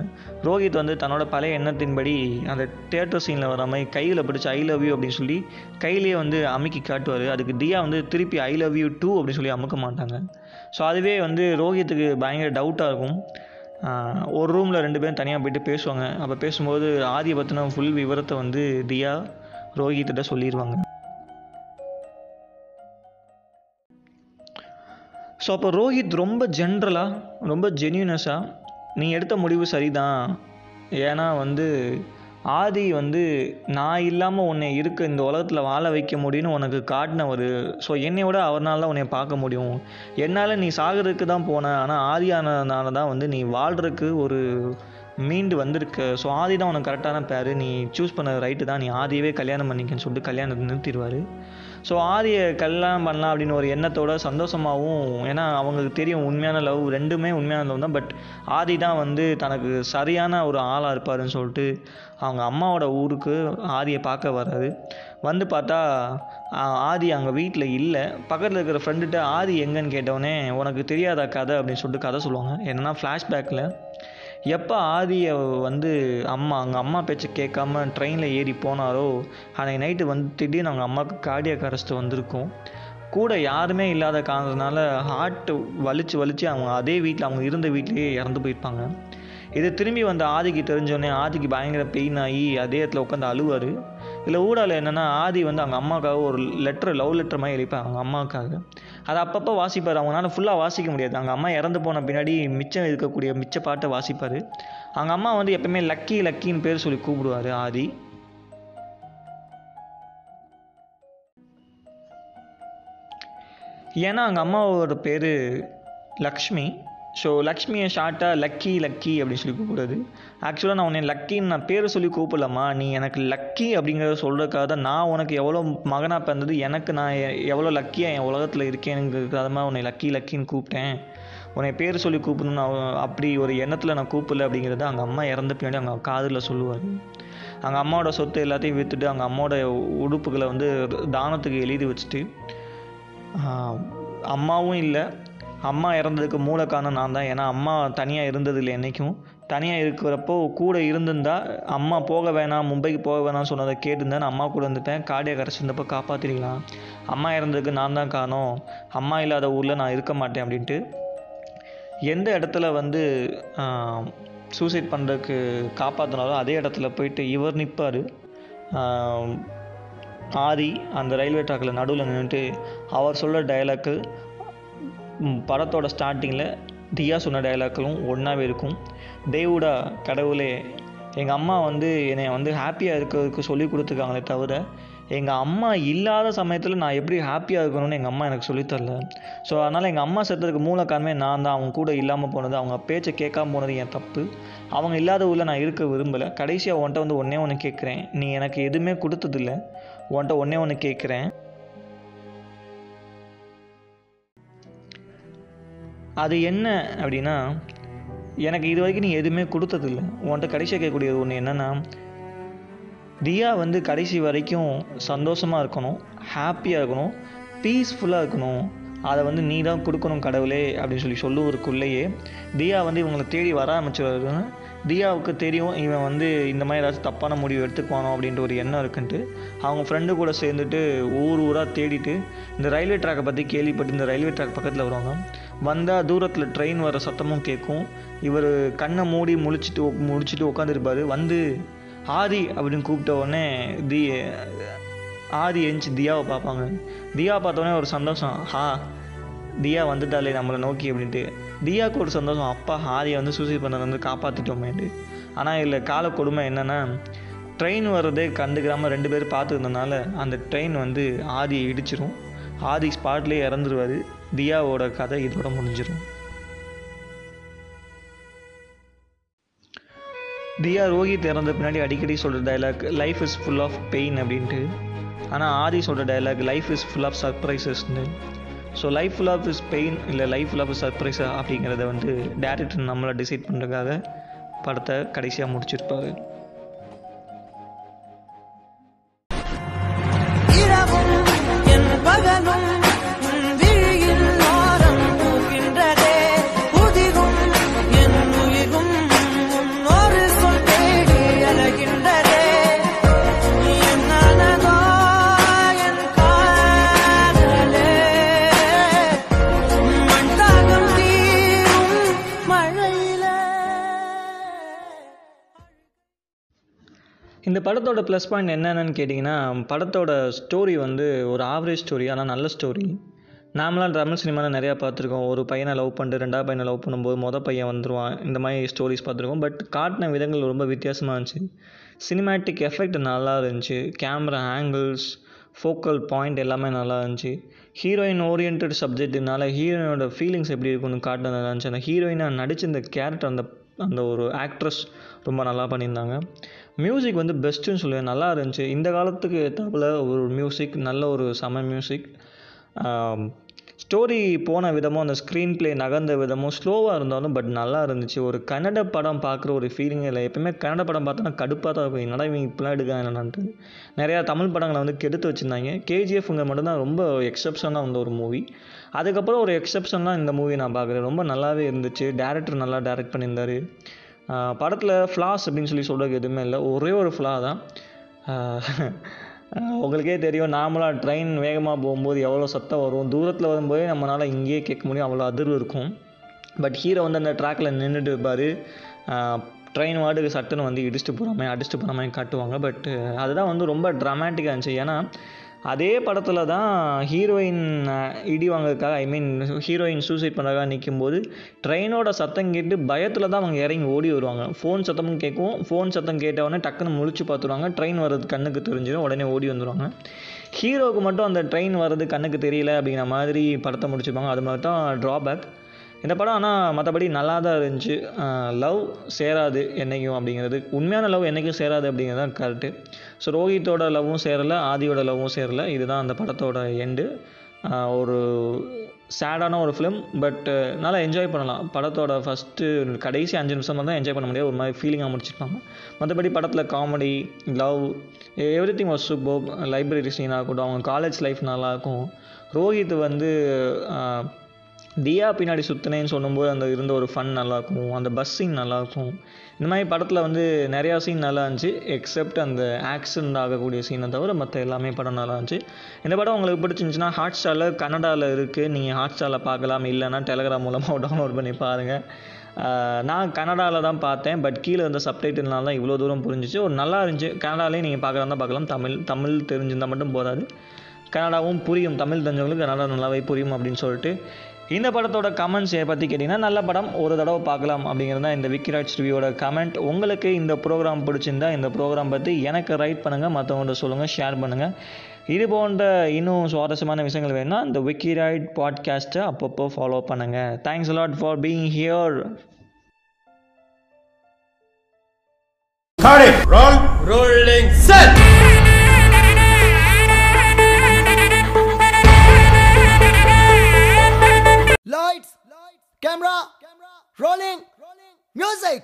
ரோஹித் வந்து தன்னோட பழைய எண்ணத்தின்படி அந்த தேட்டர் சீனில் வர மாதிரி கையில் பிடிச்சி ஐ லவ் யூ அப்படின்னு சொல்லி கையிலேயே வந்து அமுக்கி காட்டுவார். அதுக்கு தியா வந்து திருப்பி ஐ லவ் யூ டூ அப்படின்னு சொல்லி அமுக்க மாட்டாங்க. ஸோ அதுவே வந்து ரோஹித்துக்கு பயங்கர டவுட்டாக இருக்கும். ஒரு ரூமில் ரெண்டு பேரும் தனியாக போயிட்டு பேசுவாங்க. அப்போ பேசும்போது ஆதியை பற்றின ஃபுல் விவரத்தை வந்து தியா ரோஹித்திட்ட சொல்லிடுவாங்க ஸோ அப்போ ரோஹித் ரொம்ப ஜென்ரலாக ரொம்ப ஜென்யூனஸாக நீ எடுத்த முடிவு சரிதான். ஏன்னா வந்து ஆதி வந்து நான் இல்லாமல் உன்னை இருக்க இந்த உலகத்தில் வாழ வைக்க முடியும்னு உனக்கு காட்டினவர். ஸோ என்னை விட அவர்னால தான் உன்னை பார்க்க முடியும். என்னால் நீ சாகிறதுக்கு தான் போன ஆனால் ஆதியானதுனால தான் வந்து நீ வாழ்கிறதுக்கு ஒரு மீண்டு வந்திருக்க. ஸோ ஆதி தான் உனக்கு கரெக்டான பேர். நீ சூஸ் பண்ண ரைட்டு தான். நீ ஆதியவே கல்யாணம் பண்ணிக்கன்னு சொல்லிட்டு கல்யாணத்தை நிறுத்திடுவார். ஸோ ஆரிய கல்யாணம் பண்ணலாம் அப்படின்னு ஒரு எண்ணத்தோட சந்தோஷமாகவும் ஏன்னா அவங்களுக்கு தெரியும் உண்மையான லவ் ரெண்டுமே உண்மையான லவ் தான். பட் ஆதி தான் வந்து தனக்கு சரியான ஒரு ஆளாக இருப்பாருன்னு சொல்லிட்டு அவங்க அம்மாவோட ஊருக்கு ஆதியை பார்க்க வராது வந்து பார்த்தா ஆதி அங்கே வீட்டில் இல்லை. பக்கத்தில் இருக்கிற ஃப்ரெண்டுகிட்ட ஆதி எங்கன்னு கேட்டவுடனே உனக்கு தெரியாத கதை? அப்படின்னு சொல்லிட்டு கதை சொல்லுவாங்க. என்னன்னா ஃப்ளாஷ்பேக்கில் எப்போ ஆதியை வந்து அம்மா அவங்க அம்மா பேச்சை கேட்காம ட்ரெயினில் ஏறி போனாரோ அன்னைக்கு நைட்டு வந்து திடீர்னு அவங்க அம்மாவுக்கு கார்டியாக் அரெஸ்ட் வந்திருக்கும். கூட யாருமே இல்லாத காரணத்தினால ஹார்ட்டு வலிச்சு வலிச்சு அவங்க அதே வீட்டில் அவங்க இருந்த வீட்லேயே இறந்து போயிருப்பாங்க. இது திரும்பி வந்த ஆதிக்கு தெரிஞ்சோடனே ஆதிக்கு பயங்கர பெயின் ஆகி அதே இடத்துல உட்காந்து அழுவார். இதில் ஊடால என்னென்னா ஆதி வந்து அவங்க அம்மாவுக்காக ஒரு லெட்டர் லவ் லெட்டர் மாதிரி எழுப்பேன் அவங்க அம்மாவுக்காக. அதை அப்பப்போ வாசிப்பார். அவங்களால ஃபுல்லாக வாசிக்க முடியாது. அவங்க அம்மா இறந்து போன பின்னாடி மிச்சம் இருக்கக்கூடிய மிச்ச பாட்டை வாசிப்பார். அவங்க அம்மா வந்து எப்பவுமே லக்கி லக்கின்னு பேர் சொல்லி கூப்பிடுவார் ஆதி. ஏன்னா அவங்க அம்மாவோட பேர் லக்ஷ்மி. ஸோ லக்ஷ்மியை ஷார்ட்டாக லக்கி லக்கி அப்படின்னு சொல்லி கூப்பிடுறது. ஆக்சுவலாக நான் உன்னை லக்கின்னு நான் பேரை சொல்லி கூப்பிடலாமா நீ எனக்கு லக்கி அப்படிங்கிறத சொல்கிறதுக்காக தான் நான் உனக்கு எவ்வளோ மகனாக பிறந்தது எனக்கு நான் எ- எவ்வளோ லக்கியாக என் உலகத்தில் இருக்கேனுங்கிறதுக்காக தான் உன்னை லக்கி லக்கின்னு கூப்பிட்டேன். உன்னை பேர் சொல்லி கூப்பிடணும்னு அப்படி ஒரு எண்ணத்தில் நான் கூப்பிடல அப்படிங்கிறத அவங்க அம்மா இறந்த பின்னாடி அவங்க காதில் சொல்லுவார் அவங்க அம்மாவோட சொத்து எல்லாத்தையும் விற்றுட்டு அவங்க அம்மாவோட உடுப்புகளை வந்து தானத்துக்கு எழுதி வச்சுட்டு அம்மாவும் இல்லை அம்மா இறந்ததுக்கு மூல காரணம் நான் தான். ஏன்னா அம்மா தனியாக இருந்தது இல்லை என்றைக்கும் தனியாக இருக்கிறப்போ கூட இருந்திருந்தா அம்மா போக வேணாம் மும்பைக்கு போக வேணாம்னு சொன்னதை கேட்டிருந்தா நான் அம்மா கூட இருந்துப்பேன் காடியை கரைச்சிருந்தப்போ காப்பாற்றிருக்கலாம் அம்மா இறந்ததுக்கு நான் தான் காரணம். அம்மா இல்லாத ஊரில் நான் இருக்க மாட்டேன் அப்படின்ட்டு. எந்த இடத்துல வந்து சூசைட் பண்ணுறதுக்கு காப்பாற்றினாலும் அதே இடத்துல போயிட்டு இவர் நிற்பார் ஆதி அந்த ரயில்வே ட்ராக்கில் நடுவில் நின்றுட்டு அவர் சொல்கிற டயலாக்கு படத்தோட ஸ்டார்டிங்கில் தியா சொன்ன டைலாக்களும் ஒன்றாவே இருக்கும். தேவுடா கடவுளே எங்கள் அம்மா வந்து என்னை வந்து ஹாப்பியாக இருக்கிறதுக்கு சொல்லி கொடுத்துருக்காங்களே தவிர எங்கள் அம்மா இல்லாத சமயத்தில் நான் எப்படி ஹாப்பியாக இருக்கணும்னு எங்கள் அம்மா எனக்கு சொல்லித்தரல ஸோ அதனால் எங்கள் அம்மா செத்ததுக்கு மூல காரணமே நான் தான். அவங்க கூட இல்லாமல் போனது அவங்க பேச்சை கேட்காம போனது என் தப்பு. அவங்க இல்லாத ஊரில் நான் இருக்க விரும்பலை. கடைசியாக உன்கிட்ட வந்து ஒன்றே ஒன்று கேட்குறேன். நீ எனக்கு எதுவுமே கொடுத்ததில்ல. உன்கிட்ட ஒன்றே ஒன்று கேட்குறேன். அது என்ன அப்படின்னா எனக்கு இது வரைக்கும் நீ எதுவுமே கொடுத்ததில்ல. உன்கிட்ட கடைசியாக கேட்கக்கூடியது ஒன்று என்னென்னா தியா வந்து கடைசி வரைக்கும் சந்தோஷமாக இருக்கணும் ஹாப்பியாக இருக்கணும் பீஸ்ஃபுல்லாக இருக்கணும். அதை வந்து நீ தான் கொடுக்கணும் கடவுளே அப்படின்னு சொல்லி சொல்லுவதற்குள்ளேயே தியா வந்து இவங்களை தேடி வர ஆரம்பிச்சிருவாரு தியாவுக்கு தெரியும் இவன் வந்து இந்த மாதிரி ஏதாச்சும் தப்பான முடிவு எடுத்துக்குவானோ அப்படின்ற ஒரு எண்ணம் இருக்குன்ட்டு அவங்க ஃப்ரெண்டு கூட சேர்ந்துட்டு ஊர் ஊராக தேடிட்டு இந்த ரயில்வே ட்ராக்கை பற்றி கேள்விப்பட்டு இந்த ரயில்வே ட்ராக் பக்கத்தில் வருவாங்க. வந்தால் தூரத்தில் ட்ரெயின் வர சத்தமும் கேட்கும் இவர் கண்ணை மூடி முழிச்சிட்டு முடிச்சுட்டு உட்காந்துருப்பார் வந்து ஆதி அப்படின்னு கூப்பிட்ட உடனே தி ஆதி எரிஞ்சு தியாவை பார்ப்பாங்க. தியா பார்த்தோன்னே ஒரு சந்தோஷம். ஹா தியா வந்துட்டாலே நம்மளை நோக்கி அப்படின்ட்டு. தியாவுக்கு ஒரு சந்தோஷம். அப்பா ஆதியை வந்து சூசைட் பண்ணதை வந்து காப்பாற்றிட்டோமேன்ட்டு ஆனால் இதில் கால கொடுமை என்னென்னா ட்ரெயின் வர்றதே கண்டுக்கிறாமல் ரெண்டு பேரும் பார்த்துருந்தனால அந்த ட்ரெயின் வந்து ஆதியை இடிச்சிரும். ஆதி ஸ்பாட்லேயே இறந்துருவாரு. தியாவோட கதை இதோட முடிஞ்சிடும் தியா ரோஹித் இறந்த பின்னாடி அடிக்கடி சொல்கிற dialogue life is full of pain அப்படின்ட்டு. ஆனால் ஆதி சொல்கிற dialogue life is full of சர்ப்ரைசஸ்னு so life full of is pain இல்லை லைஃப் ஃபுல் ஆஃப் சர்ப்ரைஸா அப்படிங்கிறத வந்து டேரக்டர் நம்மளை டிசைட் பண்ணுறதுக்காக படத்தை கடைசியாக முடிச்சிருப்பாரு. இந்த படத்தோட ப்ளஸ் பாயிண்ட் என்னென்னு கேட்டிங்கன்னா படத்தோட ஸ்டோரி வந்து ஒரு ஆவரேஜ் ஸ்டோரி ஆனால் நல்ல ஸ்டோரி நாமளாம் தமிழ் சினிமாவில் நிறையா பார்த்துருக்கோம். ஒரு பையனை லவ் பண்ணிட்டு ரெண்டாவது பையனை லவ் பண்ணும்போது மொதல் பையன் வந்துடுவான் இந்த மாதிரி ஸ்டோரிஸ் பார்த்துருக்கோம். பட் காட்டின விதங்கள் ரொம்ப வித்தியாசமாக இருந்துச்சு. சினிமேட்டிக் எஃபெக்ட் நல்லா இருந்துச்சு. கேமரா ஆங்கிள்ஸ் ஃபோக்கல் பாயிண்ட் எல்லாமே நல்லா இருந்துச்சு. ஹீரோயின் ஓரியன்ட் சப்ஜெக்ட்னால ஹீரோயினோட ஃபீலிங்ஸ் எப்படி இருக்குன்னு காட்டினது நல்லா இருந்துச்சு. அந்த ஹீரோயினாக நடிச்ச இந்த கேரக்டர் அந்த அந்த ஒரு ஆக்ட்ரஸ் ரொம்ப நல்லா பண்ணியிருந்தாங்க. மியூசிக் வந்து பெஸ்ட்டுன்னு சொல்லுவேன். நல்லா இருந்துச்சு. இந்த காலத்துக்கு ஏற்றாப்புல ஒரு மியூசிக் நல்ல ஒரு செம மியூசிக் ஸ்டோரி போன விதமும் அந்த ஸ்க்ரீன் ப்ளே நகர்ந்த விதமும் ஸ்லோவாக இருந்தாலும் பட் நல்லா இருந்துச்சு. ஒரு கன்னட படம் பார்க்குற ஒரு ஃபீலிங் இல்லை. எப்பவுமே கன்னட படம் பார்த்தோன்னா கடுப்பாக தான் இருக்கும். என்னடா இவங்க இப்படிலாம் எடுக்காங்க என்னன்ட்டு நிறையா தமிழ் படங்களை வந்து கெடுத்து வச்சுருந்தாங்க. கேஜிஎஃப்ங்க மட்டும்தான் ரொம்ப எக்ஸப்ஷனாக வந்த ஒரு மூவி அதுக்கப்புறம் ஒரு எக்ஸப்ஷன்லாம் இந்த மூவி நான் பார்க்குறேன். ரொம்ப நல்லாவே இருந்துச்சு. டேரக்டர் நல்லா டேரக்ட் பண்ணியிருந்தார். படத்தில் ஃப்ளாஸ் அப்படின்னு சொல்லி சொல்கிறதுக்கு எதுவுமே இல்லை. ஒரே ஒரு ஃப்ளா தான். உங்களுக்கே தெரியும் நார்மலாக ட்ரெயின் வேகமாக போகும்போது எவ்வளோ சத்தம் வரும். தூரத்தில் வரும்போதே நம்மளால் இங்கேயே கேட்க முடியும். அவ்வளோ அதிர்வு இருக்கும். பட் ஹீரோ வந்து அந்த ட்ராக்கில் நின்றுட்டு இருப்பார். ட்ரெயின் வார்டுக்கு சட்டுன்னு வந்து இடிச்சுட்டு போகிற மாதிரி அடிச்சிட்டு போகிற மாதிரி காட்டுவாங்க. பட் அதுதான் வந்து ரொம்ப ட்ராமேட்டிக்காக இருந்துச்சு. ஏன்னா அதே படத்தில் தான் ஹீரோயின் இடி வாங்குறதுக்காக ஐ மீன் ஹீரோயின் சூசைட் பண்ணுறதுக்காக நிற்கும்போது ட்ரெயினோட சத்தம் கேட்டு பயத்தில் தான் அவங்க இறங்கி ஓடி வருவாங்க. ஃபோன் சத்தமும் கேட்கும். ஃபோன் சத்தம் கேட்டவுடனே டக்குன்னு முழிச்சு பார்த்துருவாங்க. ட்ரெயின் வர்றது கண்ணுக்கு தெரிஞ்சிடும். உடனே ஓடி வந்துடுவாங்க ஹீரோவுக்கு மட்டும் அந்த ட்ரெயின் வர்றது கண்ணுக்கு தெரியல அப்படிங்கிற மாதிரி படத்தை முடிச்சுப்பாங்க அது மாதிரி தான் ட்ராபேக் இந்த படம் ஆனால் மற்றபடி நல்லா தான் இருந்துச்சு லவ் சேராது என்றைக்கும் அப்படிங்கிறது. உண்மையான லவ் என்றைக்கும் சேராது அப்படிங்கிறது தான் கரெக்டு ஸோ ரோஹித்தோட லவ்வும் சேரலை ஆதியோட லவ்வும் சேரலை. இதுதான் அந்த படத்தோட எண்டு ஒரு சேடான ஒரு ஃபிலிம் பட் நல்லா என்ஜாய் பண்ணலாம். படத்தோட ஃபஸ்ட்டு கடைசி அஞ்சு நிமிஷம் தான் என்ஜாய் பண்ண முடியாது. ஒரு மாதிரி ஃபீலிங்காக முடிச்சிருப்பாங்க. மற்றபடி படத்தில் comedy love everything was super library சீனாக இருக்கட்டும் அவங்க காலேஜ் லைஃப் நல்லாயிருக்கும் ரோஹித் வந்து தியா பின்னாடி சுற்றினேன்னு சொல்லும்போது அந்த இருந்த ஒரு ஃபன் நல்லாயிருக்கும் அந்த பஸ் சீன் நல்லாயிருக்கும் இந்த மாதிரி படத்தில் வந்து நிறையா சீன் நல்லா இருந்துச்சு எக்ஸப்ட் அந்த ஆக்சிடென்ட் ஆகக்கூடிய சீனை தவிர மற்ற எல்லாமே படம் நல்லா இருந்துச்சு. இந்த படம் உங்களுக்கு பிடிச்சிருந்துச்சுன்னா ஹாட் ஸ்டாரில் கன்னடாவில் இருக்குது நீங்கள் ஹாட் ஸ்டாரில் பார்க்கலாம் இல்லைன்னா டெலகிராம் மூலமாக டவுன்லோட் பண்ணி பாருங்கள் நான் கனடாவில் தான் பார்த்தேன் பட் கீழே இருந்த சப்டைட்டில்னால தான் இவ்வளோ தூரம் புரிஞ்சிச்சு. ஒரு நல்லா இருந்துச்சு கனடாலேயும் நீங்கள் பார்க்கலாம் தான் பார்க்கலாம் தமிழ் தமிழ் தெரிஞ்சிருந்தால் மட்டும் போதாது. கன்னடாவும் புரியும் தமிழ் தெரிஞ்சவங்களுக்கு கன்னடா நல்லாவே புரியும் அப்படின்னு சொல்லிட்டு இந்த படத்தோட கமெண்ட்ஸ் பற்றி கேட்டிங்கன்னா நல்ல படம் ஒரு தடவை பார்க்கலாம் அப்படிங்கிறது தான் இந்த விக்கிராஜ் ரிவ்யூவோட கமெண்ட் உங்களுக்கு இந்த ப்ரோக்ராம் பிடிச்சிருந்தா இந்த ப்ரோக்ராம் பற்றி எனக்கு ரைட் பண்ணுங்கள் மற்றவங்கள்ட்ட சொல்லுங்கள் ஷேர் பண்ணுங்கள் இது போன்ற இன்னும் சுவாரஸ்யமான விஷயங்கள் வேணும்னா இந்த விக்கிராய்ட் பாட்காஸ்ட்டை அப்பப்போ ஃபாலோ பண்ணுங்கள் thanks lot for being here Cut it. Roll. Rolling. Set. Camera, rolling, music.